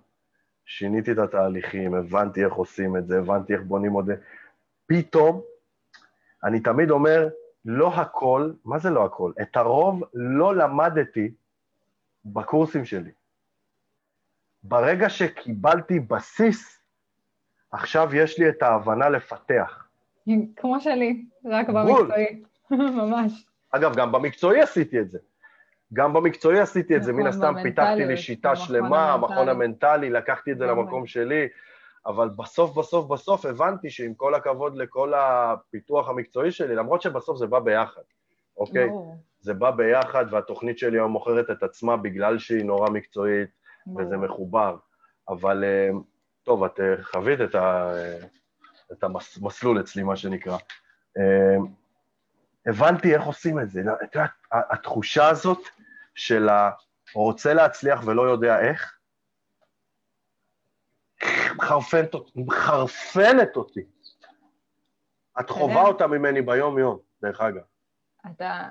שיניתי את התהליכים, הבנתי איך עושים את זה, הבנתי איך בונים עוד... פתאום, אני תמיד אומר, לא הכל, מה זה לא הכל? את הרוב לא למדתי בקורסים שלי. ברגע שקיבלתי בסיס, עכשיו יש לי את ההבנה לפתח. כמו שלי, רק בול. במקצועי. *laughs* ממש. אגב, גם במקצועי עשיתי את זה. גם במקצועי עשיתי את זה, מן נכון, הסתם פיתחתי לי שיטה שלמה, המכון המנטלי. לקחתי את זה. למקום שלי, אבל בסוף, בסוף, בסוף הבנתי שעם כל הכבוד לכל הפיתוח המקצועי שלי, למרות שבסוף זה בא ביחד, אוקיי? זה בא ביחד, והתוכנית שלי היום מוכרת את עצמה בגלל שהיא נורא מקצועית, וזה. מחובר. אבל אה, טוב, את אה, חווית את, ה, אה, את המסלול אצלי, מה שנקרא. הבנתי איך עושים את זה. את יודעת, ה- התחושה הזאת של הרוצה להצליח ולא יודע איך, מחרפנת אותי, מחרפנת אותי. את חווה. אותה ממני ביום-יום, דרך אגב. אתה,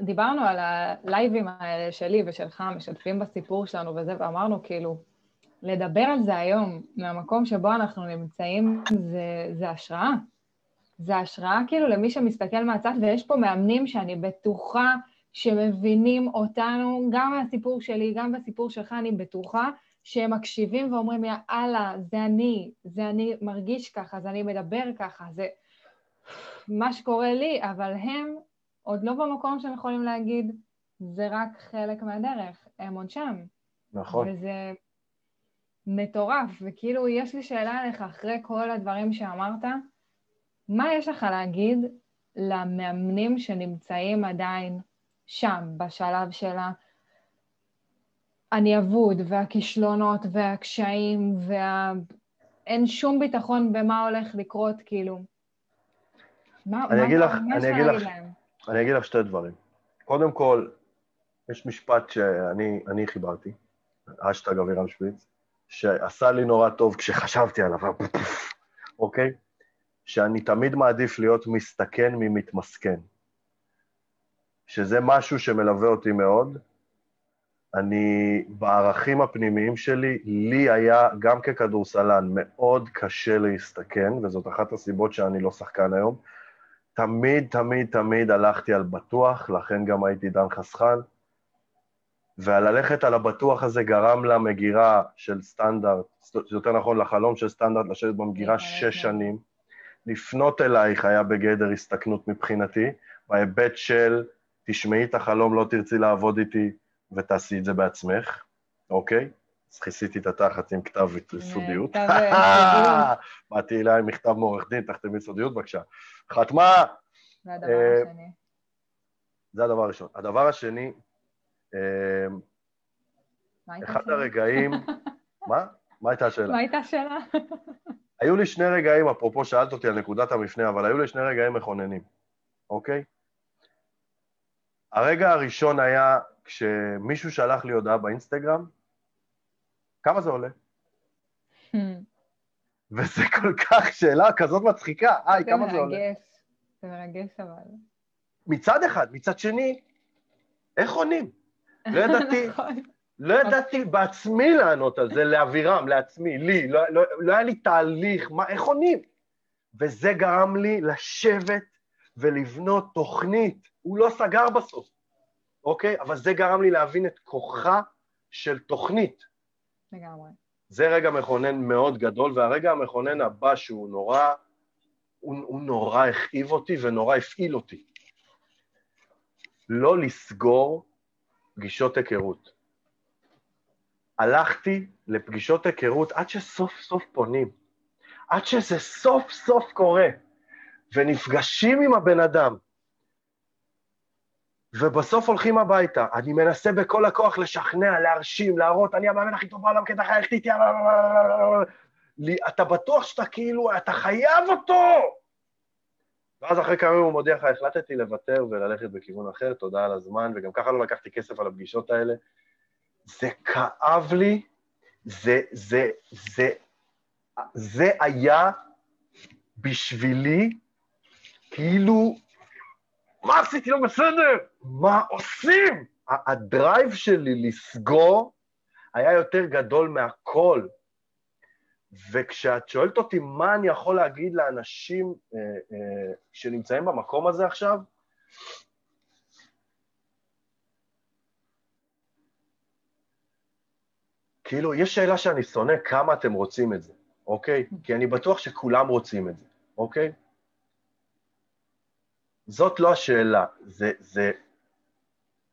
דיברנו על הלייבים האלה שלי ושלך, משתפים בסיפור שלנו וזה, ואמרנו כאילו, לדבר על זה היום, מהמקום שבו אנחנו נמצאים, זה, זה השראה. זה השראה כאילו למי שמסתכל מהצד, ויש פה מאמנים שאני בטוחה שמבינים אותנו, גם מהסיפור שלי, גם בסיפור שלך, אני בטוחה שהם מקשיבים ואומרים, יאללה, זה אני, זה אני מרגיש ככה, זה אני מדבר ככה, זה מה שקורה לי, אבל הם עוד לא במקום שהם יכולים להגיד, זה רק חלק מהדרך, הם עוד שם. נכון. וזה מטורף, וכאילו יש לי שאלה אליך, אחרי כל הדברים שאמרת, מה יש לך להגיד למאמנים שנמצאים עדיין שם, בשלב של ה... אני אבוד, והכישלונות, והקשיים, וה... אין שום ביטחון במה הולך לקרות, כאילו. מה, אני מה, אגיד לך- אני אגיד לך- להם? אני אגיד לך שתי דברים. קודם כל, יש משפט שאני אני חיברתי, אשטג אבירם שפיץ, שעשה לי נורא טוב כשחשבתי עליו, *laughs* אוקיי? שאני תמיד מעדיף להיות מסתכן ממתמסכן. שזה משהו שמלווה אותי מאוד. אני, בערכים הפנימיים שלי, לי היה, גם ככדורסלן, מאוד קשה להסתכן, וזאת אחת הסיבות שאני לא שחקן היום. תמיד, תמיד, תמיד הלכתי על בטוח, לכן גם הייתי דן חסכן, והללכת על הבטוח הזה גרם למגירה של סטנדרט, יותר נכון, לחלום של סטנדרט לשבת במגירה להתמלא, שש כן. שנים. לפנות אלייך היה בגדר הסתכנות מבחינתי, בהיבט של תשמעי את החלום, לא תרצי לעבוד איתי ותעשי את זה בעצמך, אוקיי? אז כיסיתי את התחת עם כתב סודיות. כתב, אה, סודיות. באתי אליה עם מכתב מעורך דין, תחתמי סודיות בבקשה. חתמה, והדבר אה, השני. זה הדבר הראשון. הדבר השני, אה, אחד? הרגעים... *laughs* מה? מה הייתה השאלה? מה הייתה השאלה? *laughs* היו לי שני רגעים, אפרופו שאלת אותי על נקודת המפנה, אבל היו לי שני רגעים מכוננים, אוקיי? הרגע הראשון היה כשמישהו שלח לי הודעה באינסטגרם, כמה זה עולה? וזה כל כך שאלה כזאת מצחיקה, היי, כמה זה עולה? מרגש, זה מרגש אבל. מצד אחד, מצד שני, איך עונים? לא ידעתי, *laughs* נכון. לא ידעתי בעצמי לענות על זה, לאבירם, לעצמי, לי, לא, לא, לא היה לי תהליך, מה, איך עונים? וזה גרם לי לשבת ולבנות תוכנית. הוא לא סגר בסוף, אוקיי? אבל זה גרם לי להבין את כוחה של תוכנית. לגמרי. זה רגע מכונן מאוד גדול, והרגע המכונן הבא שהוא נורא, הוא, הוא נורא הכאיב אותי ונורא הפעיל אותי. לא לסגור פגישות היכרות. הלכתי לפגישות היכרות עד שסוף סוף פונים, עד שזה סוף סוף קורה, ונפגשים עם הבן אדם, ובסוף הולכים הביתה. אני מנסה בכל הכוח לשכנע, להרשים, להראות, אני המאמן הכי טוב בעולם, כי אתה חייב איתי, אתה בטוח שאתה כאילו, אתה חייב אותו! ואז אחרי כמה ימים הוא מודיע לך, החלטתי לוותר וללכת בכיוון אחר, תודה על הזמן, וגם ככה לא לקחתי כסף על הפגישות האלה. זה כאב לי, זה, זה, זה, זה היה בשבילי כאילו, מה עשיתי לא בסדר? מה עושים? הדרייב שלי לסגור היה יותר גדול מהכל. וכשאת שואלת אותי מה אני יכול להגיד לאנשים אה, אה, שנמצאים במקום הזה עכשיו, כאילו, יש שאלה שאני שונא, כמה אתם רוצים את זה, אוקיי? כי אני בטוח שכולם רוצים את זה, אוקיי? זאת לא השאלה, זה, זה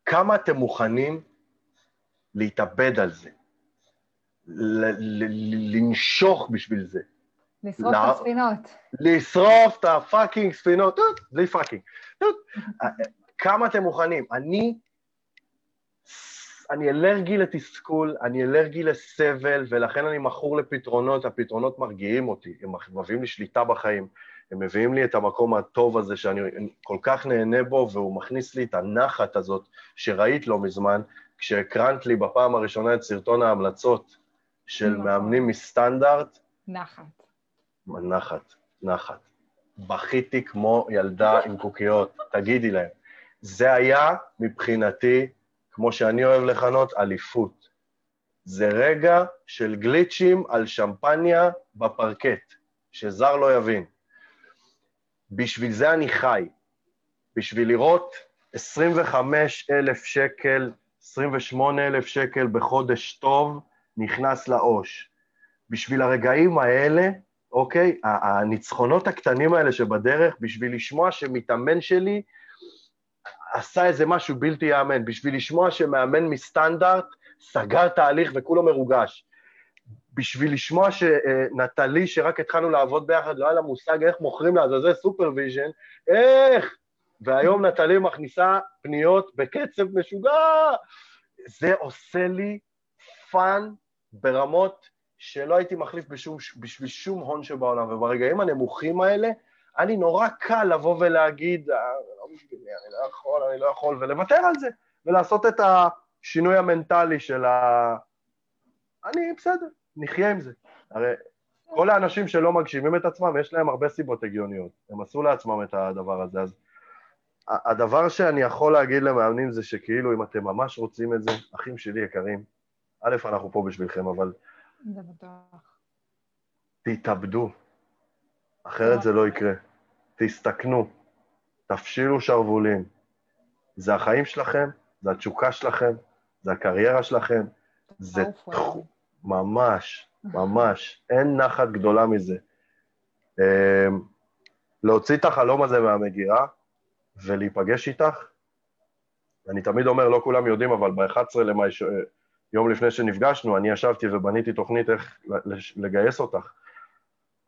כמה אתם מוכנים להתאבד על זה, לנשוך בשביל זה. לשרוף את הספינות. לשרוף את ה fucking ספינות, בלי fucking. כמה אתם מוכנים? אני, אני אלרגי לתסכול, אני אלרגי לסבל, ולכן אני מכור לפתרונות, הפתרונות מרגיעים אותי, הם מביאים לי שליטה בחיים. הם מביאים לי את המקום הטוב הזה שאני כל כך נהנה בו, והוא מכניס לי את הנחת הזאת שראית לא מזמן, כשהקרנת לי בפעם הראשונה את סרטון ההמלצות של נכון. מאמנים מסטנדרט. נחת. נחת, נחת. בכיתי כמו ילדה עם קוקיות, תגידי להם. זה היה מבחינתי, כמו שאני אוהב לכנות, אליפות. זה רגע של גליצ'ים על שמפניה בפרקט, שזר לא יבין. בשביל זה אני חי. בשביל לראות 25 אלף שקל, 28 אלף שקל בחודש טוב נכנס לעו"ש. בשביל הרגעים האלה, אוקיי, הניצחונות הקטנים האלה שבדרך, בשביל לשמוע שמתאמן שלי עשה איזה משהו בלתי ייאמן, בשביל לשמוע שמאמן מסטנדרט סגר תהליך וכולו מרוגש. בשביל לשמוע שנטלי, שרק התחלנו לעבוד ביחד, לא היה לה מושג איך מוכרים לעזאזל supervision, איך? והיום נטלי מכניסה פניות בקצב משוגע. זה עושה לי fun ברמות שלא הייתי מחליף בשום, בשביל שום הון שבעולם. וברגעים הנמוכים האלה, היה לי נורא קל לבוא ולהגיד, אה, לא אני לא יכול, אני לא יכול, ולוותר על זה, ולעשות את השינוי המנטלי של ה... אני בסדר, נחיה עם זה. הרי כל האנשים שלא מגשימים את עצמם, יש להם הרבה סיבות הגיוניות. הם עשו לעצמם את הדבר הזה. אז הדבר שאני יכול להגיד למאמנים זה שכאילו, אם אתם ממש רוצים את זה, אחים שלי יקרים, א', אנחנו פה בשבילכם, אבל... זה בטוח. תתאבדו, אחרת זה לא יקרה. תסתכנו, תפשילו שרוולים. זה החיים שלכם, זה התשוקה שלכם, זה הקריירה שלכם, זה תחום... ממש, ממש. אין נחת גדולה מזה. אמ, להוציא את החלום הזה מהמגירה ולהיפגש איתך, אני תמיד אומר, לא כולם יודעים, אבל ב-11 למאי, יום לפני שנפגשנו, אני ישבתי ובניתי תוכנית איך לגייס אותך.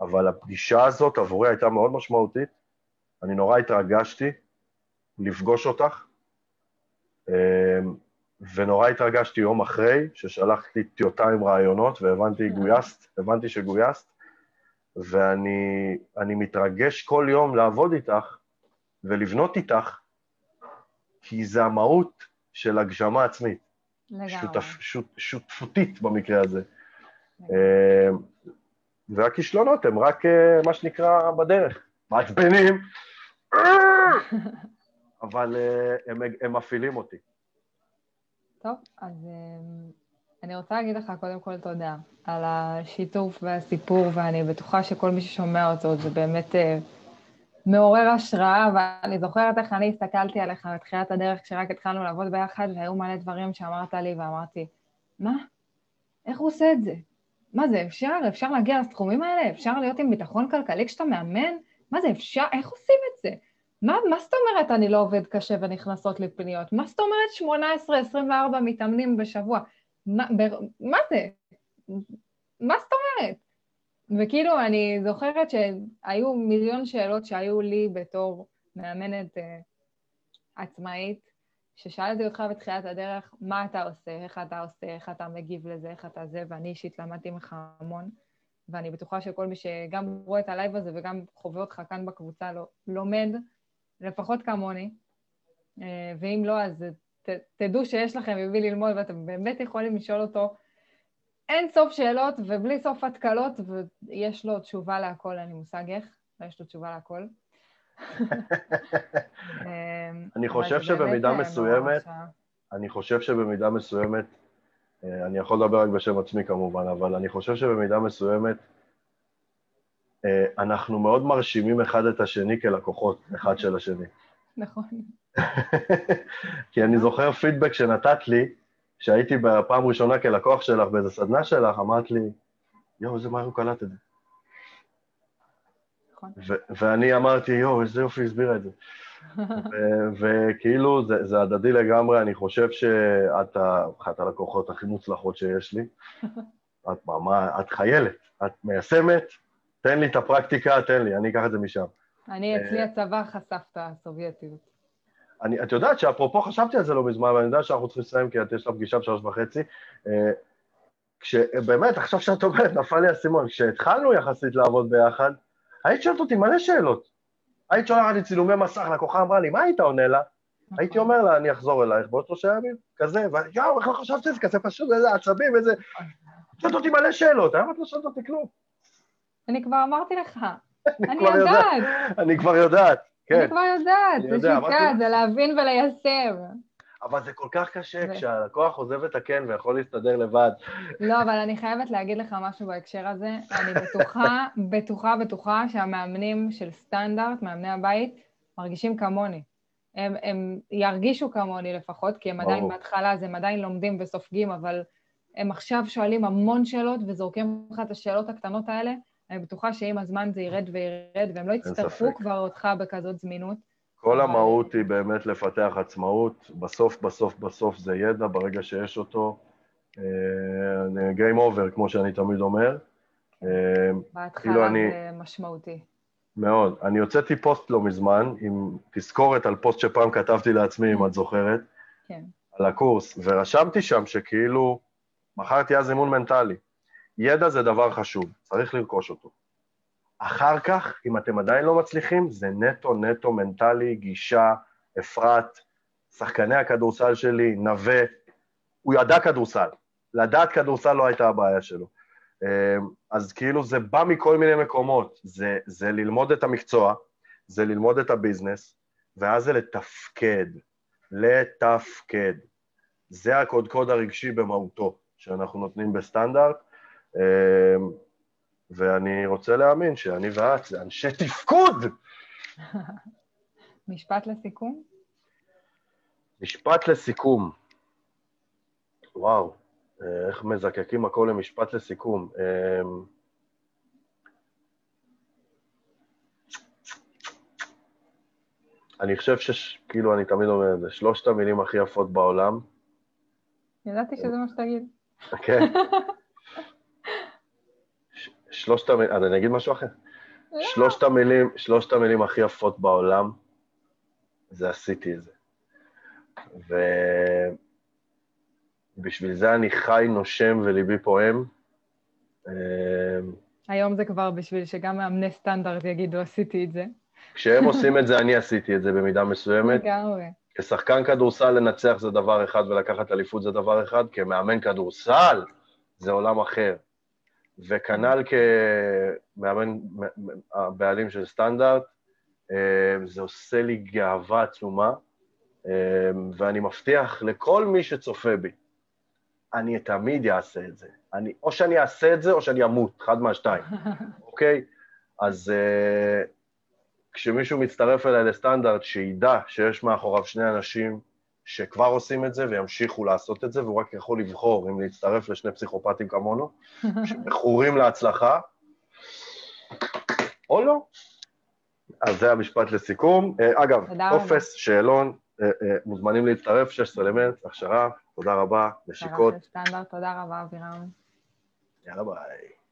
אבל הפגישה הזאת עבורי הייתה מאוד משמעותית, אני נורא התרגשתי לפגוש אותך. ונורא התרגשתי יום אחרי, ששלחתי טיוטה עם רעיונות והבנתי, גויסת, הבנתי שגויסת, ואני מתרגש כל יום לעבוד איתך ולבנות איתך, כי זה המהות של הגשמה עצמית. לגמרי. שותף, שות, שותפותית במקרה הזה. אה, והכישלונות הם רק אה, מה שנקרא בדרך, מעצבנים, *laughs* אבל אה, הם, הם מפעילים אותי. טוב, אז אמ, אני רוצה להגיד לך קודם כל תודה על השיתוף והסיפור, ואני בטוחה שכל מי ששומע אותו זה באמת אה, מעורר השראה, ואני זוכרת איך אני הסתכלתי עליך בתחילת הדרך כשרק התחלנו לעבוד ביחד, והיו מלא דברים שאמרת לי ואמרתי, מה? איך הוא עושה את זה? מה זה, אפשר? אפשר להגיע לסכומים האלה? אפשר להיות עם ביטחון כלכלי כשאתה מאמן? מה זה, אפשר? איך עושים את זה? מה, מה זאת אומרת אני לא עובד קשה ונכנסות לי פניות? מה זאת אומרת 18-24 מתאמנים בשבוע? מה, ב, מה זה? מה זאת אומרת? וכאילו, אני זוכרת שהיו מיליון שאלות שהיו לי בתור מאמנת אה, עצמאית, ששאלתי אותך בתחילת הדרך, מה אתה עושה, איך אתה עושה, איך אתה מגיב לזה, איך אתה זה, ואני אישית למדתי ממך המון, ואני בטוחה שכל מי שגם רואה את הלייב הזה וגם חווה אותך כאן בקבוצה לא, לומד, לפחות כמוני, אה, ואם לא, אז ת, תדעו שיש לכם ממי ללמוד ואתם באמת יכולים לשאול אותו. אין סוף שאלות ובלי סוף התקלות, ויש לו תשובה להכל, אין לי מושג איך, יש לו תשובה להכל. *laughs* אמ, אני חושב שבמידה אה, מסוימת, אני חושב שבמידה מסוימת, אה, אני יכול לדבר רק בשם עצמי כמובן, אבל אני חושב שבמידה מסוימת, אה, אנחנו מאוד מרשימים אחד את השני כלקוחות, אחד של השני. נכון. *laughs* כי אני זוכר פידבק שנתת לי, כשהייתי בפעם ראשונה כלקוח שלך באיזה סדנה שלך, אמרת לי, יואו, איזה מהר הוא קלט את זה. נכון. ואני אמרתי, יואו, איזה יופי הסבירה את זה. *laughs* וכאילו, זה, זה הדדי לגמרי, אני חושב שאת אחת הלקוחות הכי מוצלחות שיש לי. *laughs* את מה, את חיילת, את מיישמת, תן לי את הפרקטיקה, תן לי, אני אקח את זה משם. אני, אצלי אה, הצבא חשף את הסובייטיות. אני, את יודעת שאפרופו חשבתי על זה לא מזמן, ואני יודע שאנחנו צריכים לסיים כי את יש לה פגישה בשלוש וחצי. אה, כשבאמת, עכשיו שאת אומרת, נפל לי האסימון, כשהתחלנו יחסית לעבוד ביחד, היית שואלת אותי מלא שאלות. היית שולחת לי צילומי מסך, לקוחה אמרה לי, מה היית עונה לה? נכון. הייתי אומר לה, אני אחזור אלייך בעוד שלושה ימים, כזה, ויואו, איך לא חשבתי על זה, כזה פשוט, איזה עצבים, איזה... שואלת אותי מלא שאלות, היום את לא שואלת אותי כלום. אני כבר אמרתי לך, אני יודעת. אני כבר יודעת. כן. אני כבר יודעת, זה שיטה, זה להבין וליישם. אבל זה כל כך קשה כשהלקוח עוזב את הכן ויכול להסתדר לבד. לא, אבל אני חייבת להגיד לך משהו בהקשר הזה. אני בטוחה, *laughs* בטוחה, בטוחה שהמאמנים של סטנדרט, מאמני הבית, מרגישים כמוני. הם, הם ירגישו כמוני לפחות, כי הם עדיין בהתחלה, אז הם עדיין לומדים בסופגים, אבל הם עכשיו שואלים המון שאלות וזורקים לך את השאלות הקטנות האלה, אני בטוחה שעם הזמן זה ירד וירד, והם לא יצטרפו כבר אותך בכזאת זמינות. כל המהות היא באמת לפתח עצמאות, בסוף, בסוף, בסוף זה ידע, ברגע שיש אותו, אה, Game over, כמו שאני תמיד אומר. אה, בהתחלה כאילו זה אני... משמעותי. מאוד. אני הוצאתי פוסט לא מזמן, עם תזכורת על פוסט שפעם כתבתי לעצמי, אם את זוכרת, כן. על הקורס, ורשמתי שם שכאילו, מכרתי אז אימון מנטלי. ידע זה דבר חשוב, צריך לרכוש אותו. אחר כך, אם אתם עדיין לא מצליחים, זה נטו נטו מנטלי, גישה, אפרת, שחקני הכדורסל שלי, נווה, הוא ידע כדורסל. לדעת כדורסל לא הייתה הבעיה שלו. אמ, אז כאילו זה בא מכל מיני מקומות, זה, זה ללמוד את המקצוע, זה ללמוד את הביזנס, ואז זה לתפקד, לתפקד. זה הקודקוד הרגשי במהותו שאנחנו נותנים בסטנדרט, ואני רוצה להאמין שאני ואת זה אנשי *laughs* תפקוד. משפט לסיכום? משפט לסיכום. וואו, איך מזקקים הכל למשפט לסיכום. אמ, אני חושב שכאילו, אני תמיד אומר את זה, שלושת המילים הכי יפות בעולם. ידעתי שזה מה שתגיד. כן. *laughs* שלושת המילים, אז אני אגיד משהו אחר. לא. שלושת המילים, שלושת המילים הכי יפות בעולם, זה עשיתי את זה. ובשביל זה אני חי, נושם וליבי פועם. אמ, היום זה כבר בשביל שגם מאמני סטנדרט יגידו, עשיתי את זה. כשהם עושים את זה, אני עשיתי את זה במידה מסוימת. לגמרי. כשחקן כדורסל לנצח זה דבר אחד ולקחת אליפות זה דבר אחד, כמאמן כדורסל זה עולם אחר. וכנ"ל כמאמן, הבעלים של סטנדרט, אה, זה עושה לי גאווה עצומה, אה, ואני מבטיח לכל מי שצופה בי, אני תמיד אעשה את זה. אני, או שאני אעשה את זה או שאני אמות, אחד מהשתיים, *laughs* אוקיי? אז uh, כשמישהו מצטרף אליי לסטנדרט, שידע שיש מאחוריו שני אנשים שכבר עושים את זה וימשיכו לעשות את זה, והוא רק יכול לבחור אם להצטרף לשני פסיכופטים כמונו, *laughs* שמכורים להצלחה, או לא. אז זה המשפט לסיכום. אה, אגב, טופס, שאלון, אה, אה, מוזמנים להצטרף, 16 למרץ, הכשרה, תודה רבה, נשיקות. תודה רבה, אבירם. יאללה ביי.